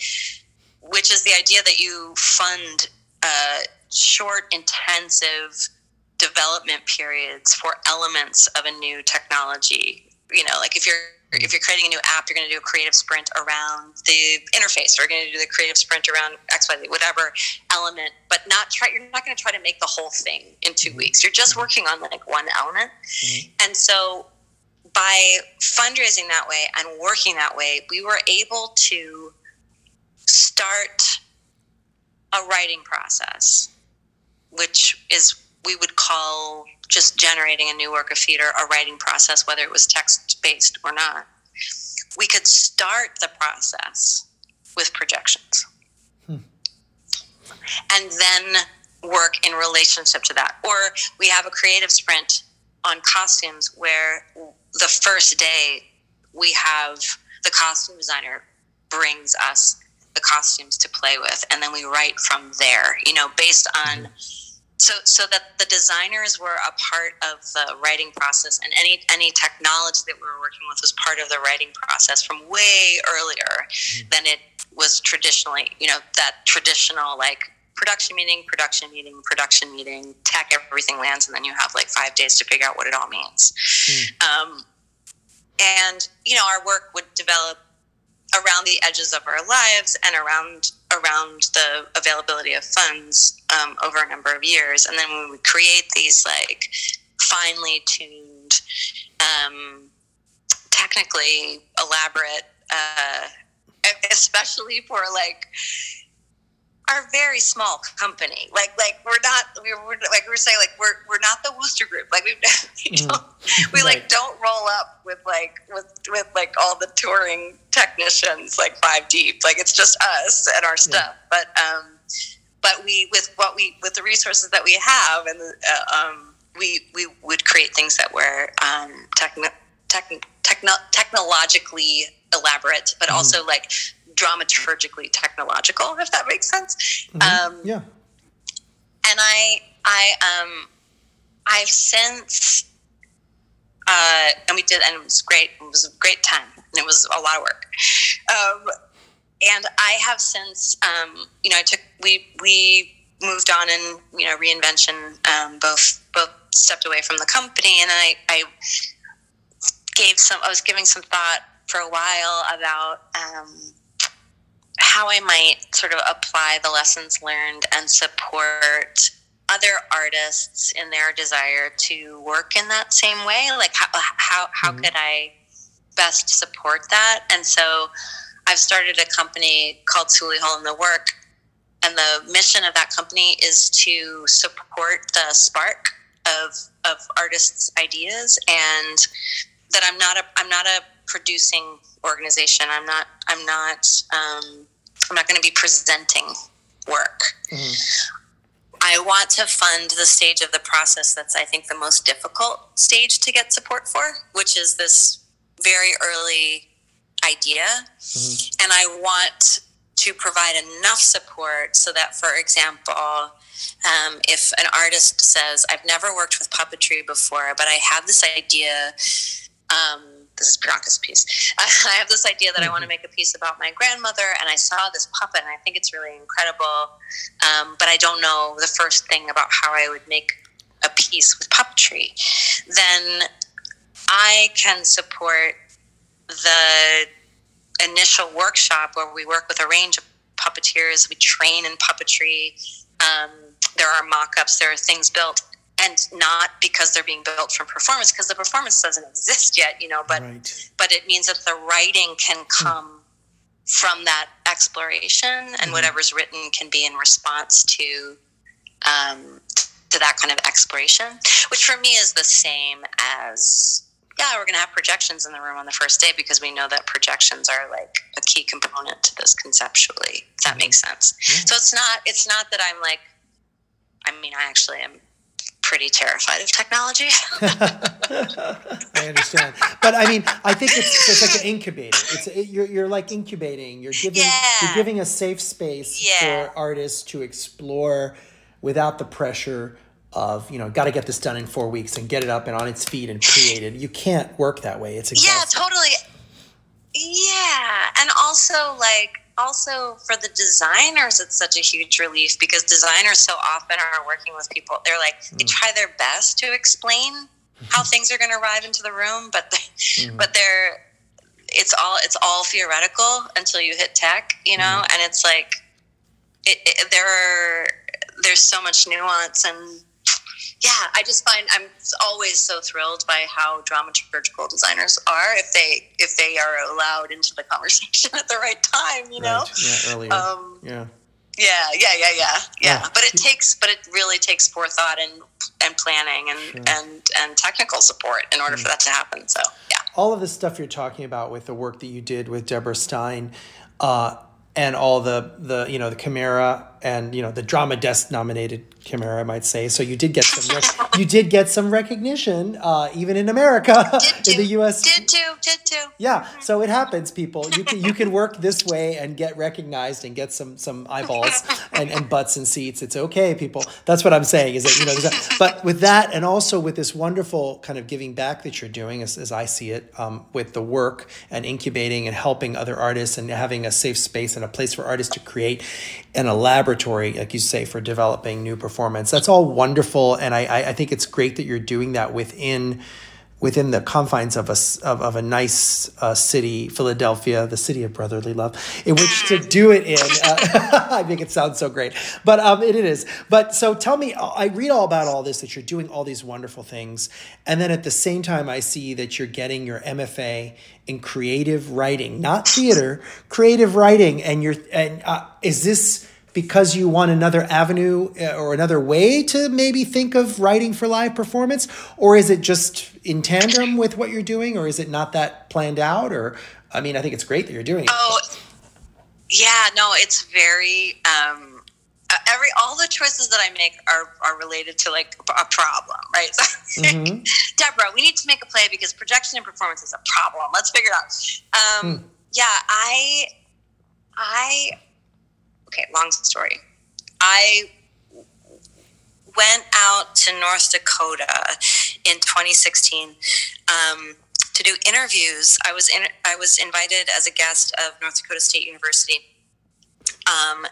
which is the idea that you fund uh, short, intensive development periods for elements of a new technology. You know, like if you're if you're creating a new app, you're going to do a creative sprint around the interface, or you're going to do the creative sprint around X, Y, Z, whatever element, but not try. You're not going to try to make the whole thing in 2 mm-hmm. weeks. You're just mm-hmm. working on like one element, mm-hmm. and so by fundraising that way and working that way, we were able to start a writing process, which is we would call just generating a new work of theater a writing process, whether it was text based or not. We could start the process with projections. Hmm. And then work in relationship to that. Or we have a creative sprint on costumes where the first day we have the costume designer brings us the costumes to play with and then we write from there you know based on mm-hmm. So so that the designers were a part of the writing process and any any technology that we were working with was part of the writing process from way earlier mm-hmm. than it was traditionally you know that traditional like production meeting production meeting production meeting tech everything lands and then you have like five days to figure out what it all means mm. um, and you know our work would develop around the edges of our lives and around around the availability of funds um, over a number of years. And then we would create these like finely tuned um, technically elaborate uh, especially for like are very small company. Like like we're not we we're like we are saying like we're we're not the Wooster Group. Like we we, mm-hmm. don't, we right. like don't roll up with like with with like all the touring technicians like five deep. Like it's just us and our stuff. Yeah. But um, but we with what we with the resources that we have and uh, um, we we would create things that were um, techno, techno, techno, technologically elaborate, but mm. also like dramaturgically technological, if that makes sense. Mm-hmm. Um, yeah. And I, I, um, I've since, uh, and we did, and it was great. It was a great time, and it was a lot of work. Um, and I have since, um, you know, I took we we moved on and you know reinvention um, both both stepped away from the company, and I I gave some. I was giving some thought for a while about um, how I might sort of apply the lessons learned and support other artists in their desire to work in that same way. Like how how how mm-hmm. could I best support that? And so I've started a company called Suli Holum in the Work, and the mission of that company is to support the spark of of artists' ideas, and that I'm not a I'm not a producing organization. I'm not. I'm not. Um, I'm not going to be presenting work. Mm-hmm. I want to fund the stage of the process that's, I think, the most difficult stage to get support for, which is this very early idea. Mm-hmm. And I want to provide enough support so that, for example, um, if an artist says, I've never worked with puppetry before, but I have this idea. Um, this is Priyanka's piece. I have this idea that mm-hmm. I want to make a piece about my grandmother, and I saw this puppet, and I think it's really incredible. Um, but I don't know the first thing about how I would make a piece with puppetry. Then I can support the initial workshop where we work with a range of puppeteers. We train in puppetry. Um, there are mock ups, there are things built and not because they're being built from performance because the performance doesn't exist yet you know but right. but it means that the writing can hmm. come mm. from that exploration and mm. whatever's written can be in response to um, to that kind of exploration which for me is the same as yeah we're going to have projections in the room on the first day because we know that projections are like a key component to this conceptually if that mm. makes sense yeah. so it's not it's not that i'm like i mean i actually am pretty terrified of technology. I understand, but I mean, I think it's, it's like an incubator. It's it, you're you're like incubating. You're giving yeah. you're giving a safe space yeah. for artists to explore without the pressure of you know got to get this done in four weeks and get it up and on its feet and created. You can't work that way. It's exhausting. yeah, totally. Yeah, and also like also for the designers, it's such a huge relief because designers so often are working with people. They're like they try their best to explain how things are going to arrive into the room, but they, mm-hmm. but they're it's all it's all theoretical until you hit tech, you know, mm-hmm. and it's like it, it, there are there's so much nuance and yeah, I just find I'm always so thrilled by how dramaturgical designers are if they if they are allowed into the conversation at the right time, you know. Right. Yeah, earlier. Um, yeah. Yeah, yeah, yeah, yeah, yeah. But it takes, but it really takes forethought and and planning and sure. and and technical support in order mm. for that to happen. So yeah. All of the stuff you're talking about with the work that you did with Deborah Stein, uh, and all the the you know the Chimera and you know the drama desk nominated Chimera, I might say. So you did get some rec- you did get some recognition, uh, even in America, in the U.S. Did too, did too. Yeah, so it happens, people. You can you can work this way and get recognized and get some some eyeballs and, and butts and seats. It's okay, people. That's what I'm saying. Is that you know, a, but with that and also with this wonderful kind of giving back that you're doing, as, as I see it, um, with the work and incubating and helping other artists and having a safe space and a place for artists to create and a laboratory, like you say, for developing new performance. That's all wonderful, and I, I think it's great that you're doing that within within the confines of a, of, of a nice uh, city, Philadelphia, the city of brotherly love, in which to do it in. Uh, I make it sound so great, but um, it, it is. But so tell me, I read all about all this, that you're doing all these wonderful things. And then at the same time, I see that you're getting your MFA in creative writing, not theater, creative writing. And you're, and uh, is this, because you want another avenue uh, or another way to maybe think of writing for live performance? Or is it just in tandem with what you're doing or is it not that planned out? Or i mean i think it's great that you're doing it. Oh yeah no it's very um every all the choices that i make are are related to like a problem right? So, mm-hmm. deborah we need to make a play because projection and performance is a problem. Let's figure it out. Um, hmm. yeah i i okay, long story. I went out to North Dakota in 2016 um, to do interviews. I was in, I was invited as a guest of North Dakota State University. Um,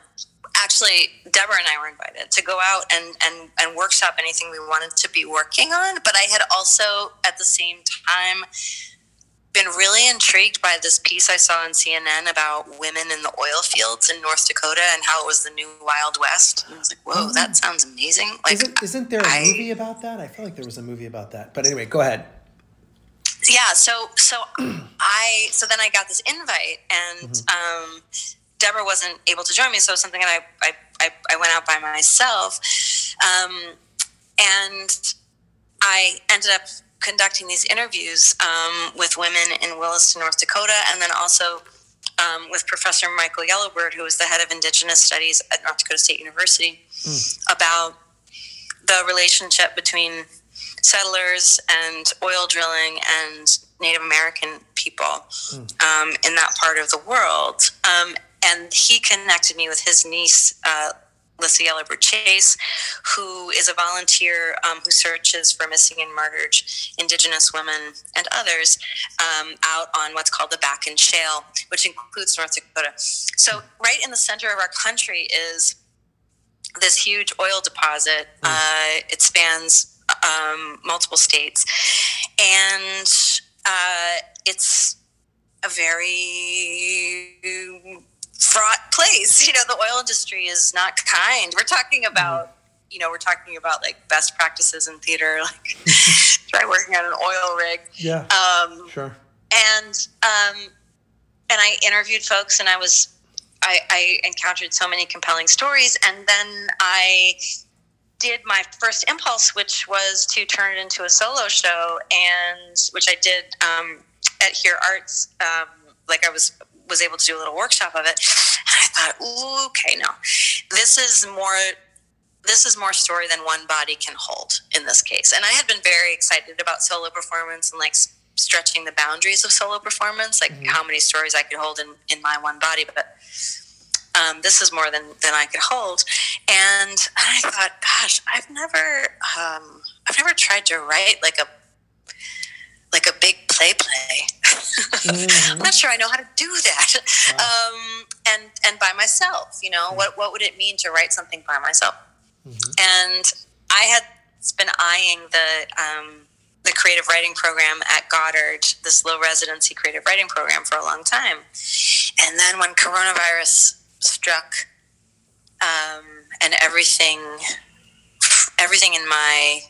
actually, Deborah and I were invited to go out and, and, and workshop anything we wanted to be working on. But I had also, at the same time, been really intrigued by this piece I saw on CNN about women in the oil fields in North Dakota and how it was the new Wild West. And I was like, whoa, oh. that sounds amazing. Like, isn't, isn't there a I, movie about that? I feel like there was a movie about that. But anyway, go ahead. Yeah. So, so I, so then I got this invite and, mm-hmm. um, Deborah wasn't able to join me. So it was something that I, I, I, I went out by myself. Um, and I ended up conducting these interviews um, with women in Williston, North Dakota, and then also um, with Professor Michael Yellowbird, who was the head of Indigenous Studies at North Dakota State University, mm. about the relationship between settlers and oil drilling and Native American people mm. um, in that part of the world. Um, and he connected me with his niece, uh, Lissa Yellowbird Chase, who is a volunteer um, who searches for missing and murdered Indigenous women and others um, out on what's called the Bakken Shale, which includes North Dakota. So, right in the center of our country is this huge oil deposit. Mm. Uh, it spans um, multiple states, and uh, it's a very fraught place. You know, the oil industry is not kind. We're talking about, you know, we're talking about like best practices in theater, like try working on an oil rig. Yeah. Um, sure. And um, and I interviewed folks, and I was I, I encountered so many compelling stories, and then I did my first impulse, which was to turn it into a solo show, and which I did um, at Here Arts. Um, like I was was able to do a little workshop of it. And I thought, okay, no, this is more this is more story than one body can hold in this case. And I had been very excited about solo performance and like stretching the boundaries of solo performance, like mm-hmm. how many stories I could hold in, in my one body. But um, this is more than than I could hold. And I thought, gosh, I've never um, I've never tried to write like a like a big play play. Mm-hmm. I'm not sure I know how to do that. Wow. Um, and and by myself, you know, mm-hmm. what what would it mean to write something by myself? Mm-hmm. And I had been eyeing the um, the creative writing program at Goddard, this low residency creative writing program, for a long time. And then when coronavirus struck, um, and everything everything in my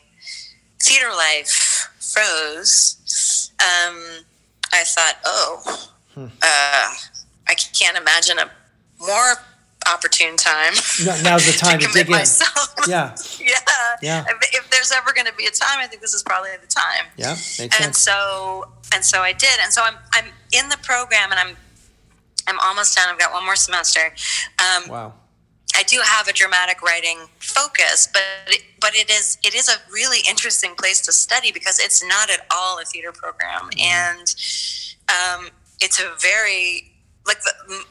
theater life froze, um, I thought, oh, hmm. uh, I can't imagine a more opportune time. now's the time to, to dig myself. in. Yeah. yeah. Yeah. If, if there's ever going to be a time, I think this is probably the time. Yeah. Makes and sense. so and so I did, and so I'm I'm in the program, and I'm I'm almost done. I've got one more semester. Um, wow. I do have a dramatic writing focus, but it, but it is it is a really interesting place to study because it's not at all a theater program, mm-hmm. and um, it's a very like the,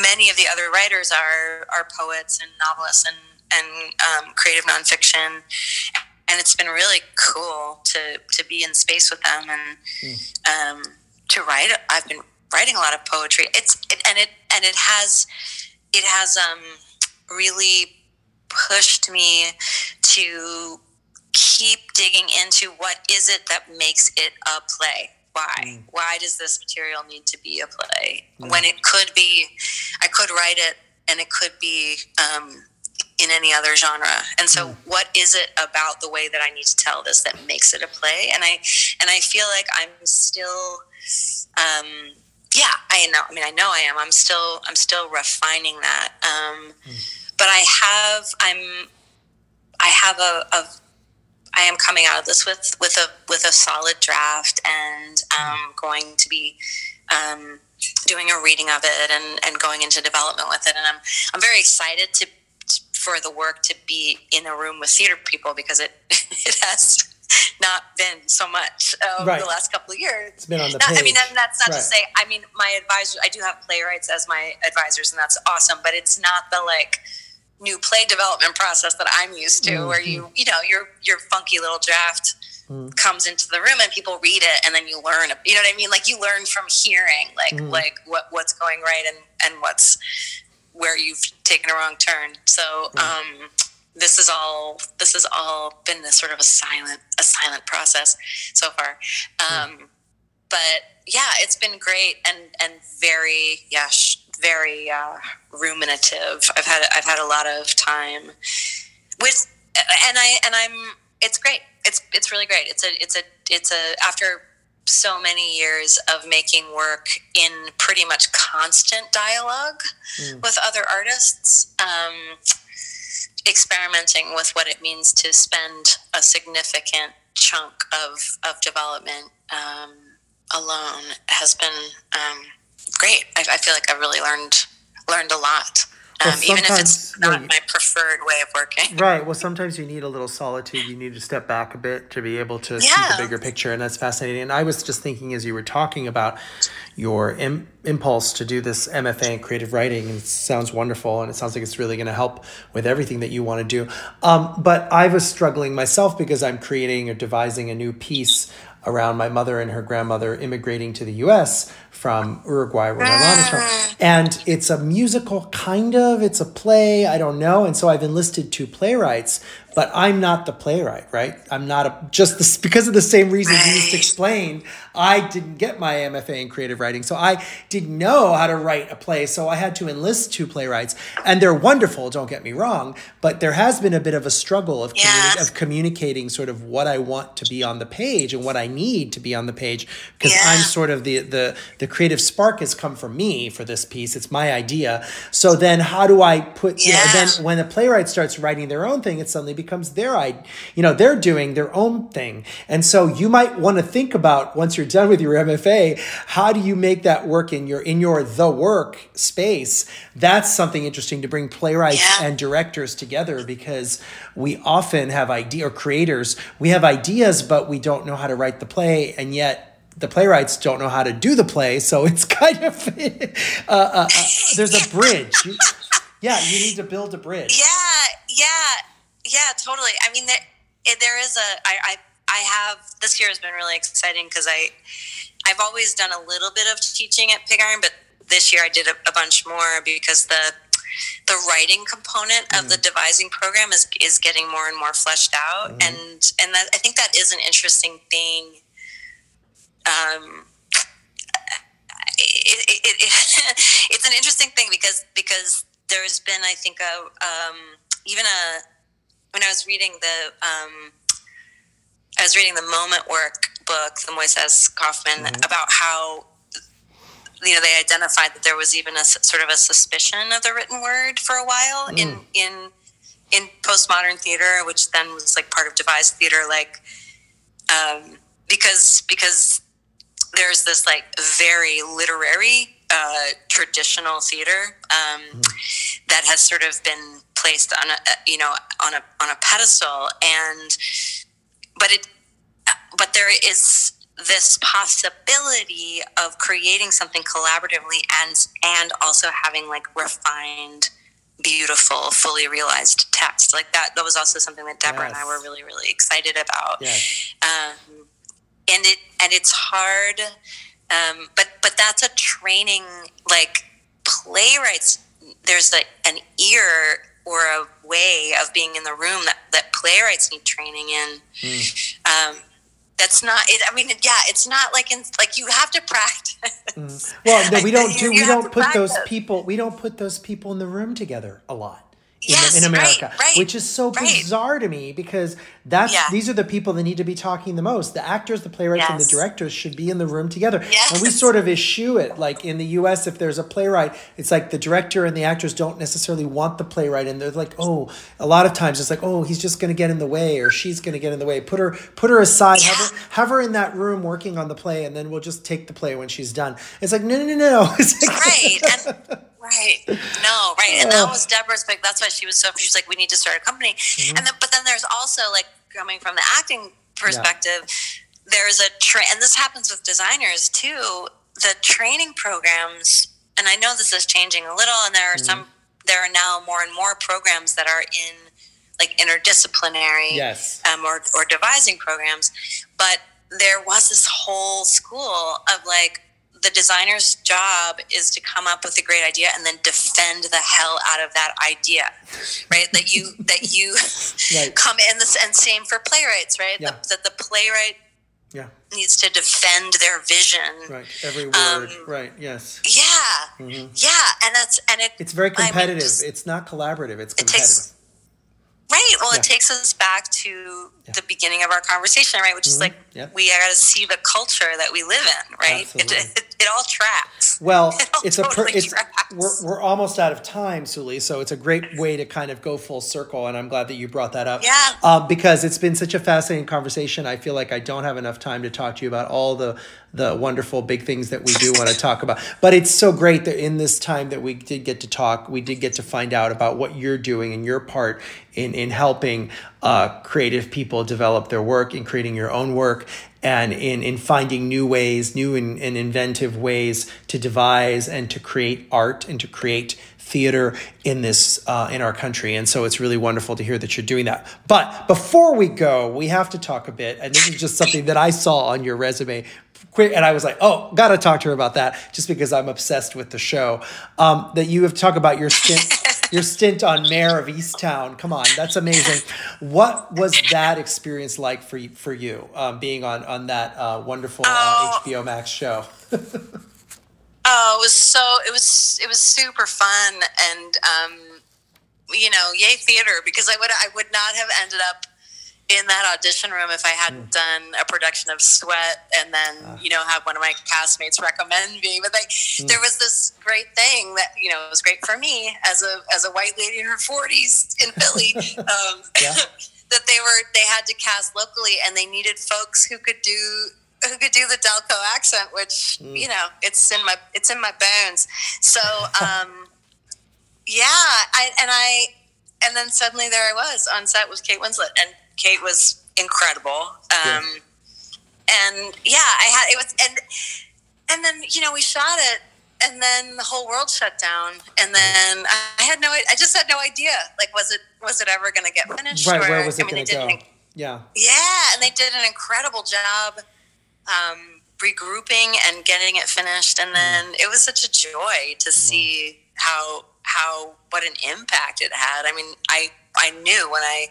many of the other writers are are poets and novelists and and um, creative nonfiction, and it's been really cool to to be in space with them and mm. um, to write. I've been writing a lot of poetry. It's it, and it and it has it has um really pushed me to keep digging into what is it that makes it a play why mm. why does this material need to be a play mm. when it could be i could write it and it could be um, in any other genre and so mm. what is it about the way that i need to tell this that makes it a play and i and i feel like i'm still um, yeah i know i mean i know i am. I'm still i'm still refining that um, mm but I have I'm I have a, a I am coming out of this with with a with a solid draft and um, going to be um, doing a reading of it and, and going into development with it. And I'm I'm very excited to for the work to be in a room with theater people because it it has not been so much over right. the last couple of years. It's been on the not, page. I mean, and that's not right. to say. I mean, my advisors. I do have playwrights as my advisors, and that's awesome. But it's not the like new play development process that I'm used to, mm-hmm. where you you know your your funky little draft mm. comes into the room and people read it, and then you learn. You know what I mean? Like you learn from hearing, like mm. like what what's going right and and what's where you've taken a wrong turn. So. Um, this is all this has all been this sort of a silent a silent process so far um, but yeah it's been great and and very yeah very uh, ruminative. I've had I've had a lot of time with, and I and I'm. It's great. It's it's really great. It's a it's a it's a after so many years of making work in pretty much constant dialogue mm. with other artists. Um, experimenting with what it means to spend a significant chunk of of development um, alone has been um, great. I, I feel like I've really learned learned a lot. Well, um, even if it's not my preferred way of working. Right. Well, sometimes you need a little solitude. You need to step back a bit to be able to yeah. see the bigger picture, and that's fascinating. And I was just thinking as you were talking about your Im- impulse to do this MFA in creative writing, and it sounds wonderful, and it sounds like it's really going to help with everything that you want to do. Um, but I was struggling myself because I'm creating or devising a new piece around my mother and her grandmother immigrating to the U.S from Uruguay, where my mom is from. Ah. And it's a musical, kind of. It's a play. I don't know. And so I've enlisted two playwrights but I'm not the playwright, right? I'm not a just this because of the same reasons you just explained. I didn't get my MFA in creative writing, so I didn't know how to write a play. So I had to enlist two playwrights, and they're wonderful. Don't get me wrong, but there has been a bit of a struggle of communi- of communicating sort of what I want to be on the page and what I need to be on the page because yeah. I'm sort of the the the creative spark has come from me for this piece. It's my idea. So then, how do I put? Yeah. You know, then when the playwright starts writing their own thing, it suddenly becomes their I, you know, they're doing their own thing. And so you might want to think about once you're done with your MFA, how do you make that work in your in your the work space? That's something interesting to bring playwrights yeah. and directors together because we often have idea or creators, we have ideas but we don't know how to write the play and yet the playwrights don't know how to do the play, so it's kind of uh, uh, uh, there's a bridge. Yeah, you need to build a bridge. Yeah, yeah, yeah, totally. I mean, there, there is a. I, I, I have this year has been really exciting because I, I've always done a little bit of teaching at Pig Iron, but this year I did a, a bunch more because the the writing component of the mm. devising program is is getting more and more fleshed out, mm. and and that, I think that is an interesting thing. Um, it, it, it, it's an interesting thing because because there's been I think a um, even a when I was reading the um, I was reading the Moment Work book, the Moises Kaufman, mm-hmm. about how you know they identified that there was even a sort of a suspicion of the written word for a while mm. in in in postmodern theater, which then was like part of devised theater, like um, because because there's this like very literary uh, traditional theater um, mm. that has sort of been placed on a you know on a on a pedestal and but it but there is this possibility of creating something collaboratively and and also having like refined beautiful fully realized text like that that was also something that deborah yes. and i were really really excited about yes. um, and it and it's hard um, but but that's a training like playwrights there's like an ear or a way of being in the room that, that playwrights need training in mm. um, that's not it i mean yeah it's not like in like you have to practice mm. well no, we don't do we don't put practice. those people we don't put those people in the room together a lot yes, in America, right, right, which is so right. bizarre to me because that's yeah. these are the people that need to be talking the most. The actors, the playwrights, yes. and the directors should be in the room together. Yes. And we sort of eschew it. Like in the U.S., if there's a playwright, it's like the director and the actors don't necessarily want the playwright, and they're like, oh, a lot of times it's like, oh, he's just going to get in the way, or she's going to get in the way. Put her, put her aside. Yeah. Have her, have her in that room working on the play, and then we'll just take the play when she's done. It's like, no, no, no, no. right. And- Right. No, right. And that was Deborah's big that's why she was so she's like, we need to start a company. Mm-hmm. And then but then there's also like coming from the acting perspective, yeah. there's a tra- and this happens with designers too. The training programs and I know this is changing a little and there are mm-hmm. some there are now more and more programs that are in like interdisciplinary yes. um, or, or devising programs. But there was this whole school of like, the designer's job is to come up with a great idea and then defend the hell out of that idea right that you that you right. come in this and same for playwrights right yeah. the, that the playwright yeah needs to defend their vision right every word um, right yes yeah mm-hmm. yeah and that's and it it's very competitive I mean, just, it's not collaborative it's competitive it takes, Right. Well, yeah. it takes us back to yeah. the beginning of our conversation, right? Which mm-hmm. is like we got to see the culture that we live in, right? It, it, it, all tracks. Well, it it's totally a per, it's, we're, we're almost out of time, Suli. So it's a great way to kind of go full circle, and I'm glad that you brought that up. Yeah. Um, because it's been such a fascinating conversation. I feel like I don't have enough time to talk to you about all the the wonderful big things that we do want to talk about. But it's so great that in this time that we did get to talk, we did get to find out about what you're doing and your part in in helping uh, creative people develop their work, and creating your own work, and in in finding new ways, new and, and inventive ways to devise and to create art and to create theater in this uh, in our country. And so it's really wonderful to hear that you're doing that. But before we go we have to talk a bit and this is just something that i saw on your resume quick and i was like oh gotta talk to her about that just because i'm obsessed with the show. Um, that you have talked about your stint your stint on Mare of Easttown. Come on that's amazing. What was that experience like for you for you um, being on on that uh, wonderful uh, hbo max show? Oh it was so it was it was super fun and um, you know yay theater because i would i would not have ended up in that audition room if I hadn't mm. done a production of Sweat and then, uh. you know, have one of my castmates recommend me. But like, mm. there was this great thing that, you know, was great for me as a, as a white lady in her 40s in Philly. um, that they were, they had to cast locally and they needed folks who could do who could do the Delco accent, which mm. you know it's in my it's in my bones. So um, yeah, I and I and then suddenly there I was on set with Kate Winslet, and Kate was incredible. Um, And yeah, I had it was and and then you know we shot it and then the whole world shut down, and then I had no, I just had no idea. Like, was it was it ever going to get finished? Right, or, where was it I mean, going to go? yeah, yeah, and they did an incredible job. Um, regrouping and getting it finished and then mm. it was such a joy to mm. see how how what an impact it had i mean i i knew when i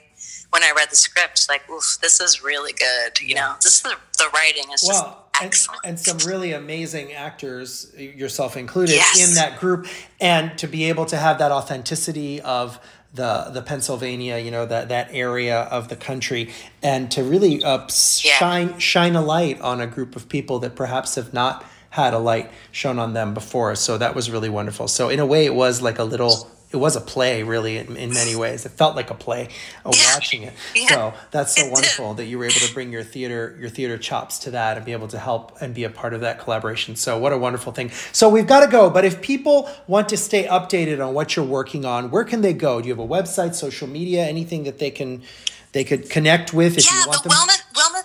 when i read the script like oof this is really good you know this the, the writing is well, just excellent and, and, some really amazing actors yourself included yes. in that group and to be able to have that authenticity of the the Pennsylvania, you know, that that area of the country, and to really uh, yeah. shine shine a light on a group of people that perhaps have not had a light shown on them before. So that was really wonderful. So in a way, it was like a little it was a play really in, in many ways. It felt like a play uh, yeah. watching it. Yeah. so that's so wonderful that you were able to bring your theater your theater chops to that and be able to help and be a part of that collaboration. So what a wonderful thing. So we've got to go but if people want to stay updated on what you're working on where can they go? Do you have a website social media anything that they can they could connect with if yeah, you want the them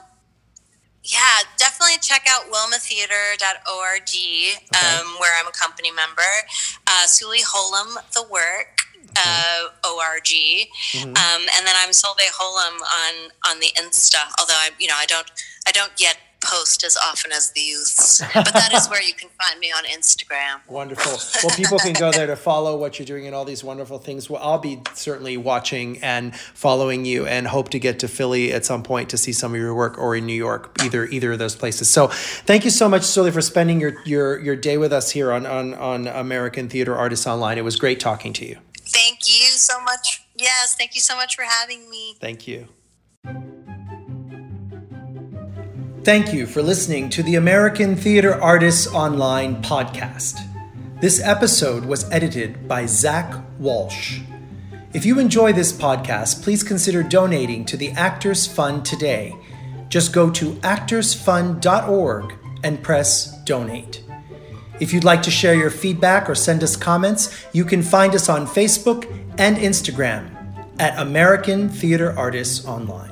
yeah, definitely check out wilmatheater.org, okay. um, where I'm a company member. Uh, Suli Holum, The Work, uh, org, mm-hmm. um, and then I'm Solveig Holum on on the Insta. Although I, you know, I don't I don't yet post as often as the youths. But that is where you can find me on Instagram. Wonderful. Well, people can go there to follow what you're doing and all these wonderful things. Well, I'll be certainly watching and following you and hope to get to Philly at some point to see some of your work or in New York, either either of those places. So thank you so much, Suli, for spending your, your, your day with us here on, on, on American Theater Artists Online. It was great talking to you. Thank you so much. Yes, thank you so much for having me. Thank you. Thank you for listening to the American Theater Artists Online podcast. This episode was edited by Zach Walsh. If you enjoy this podcast, please consider donating to the Actors Fund today. Just go to actorsfund.org and press donate. If you'd like to share your feedback or send us comments, you can find us on Facebook and Instagram at American Theater Artists Online.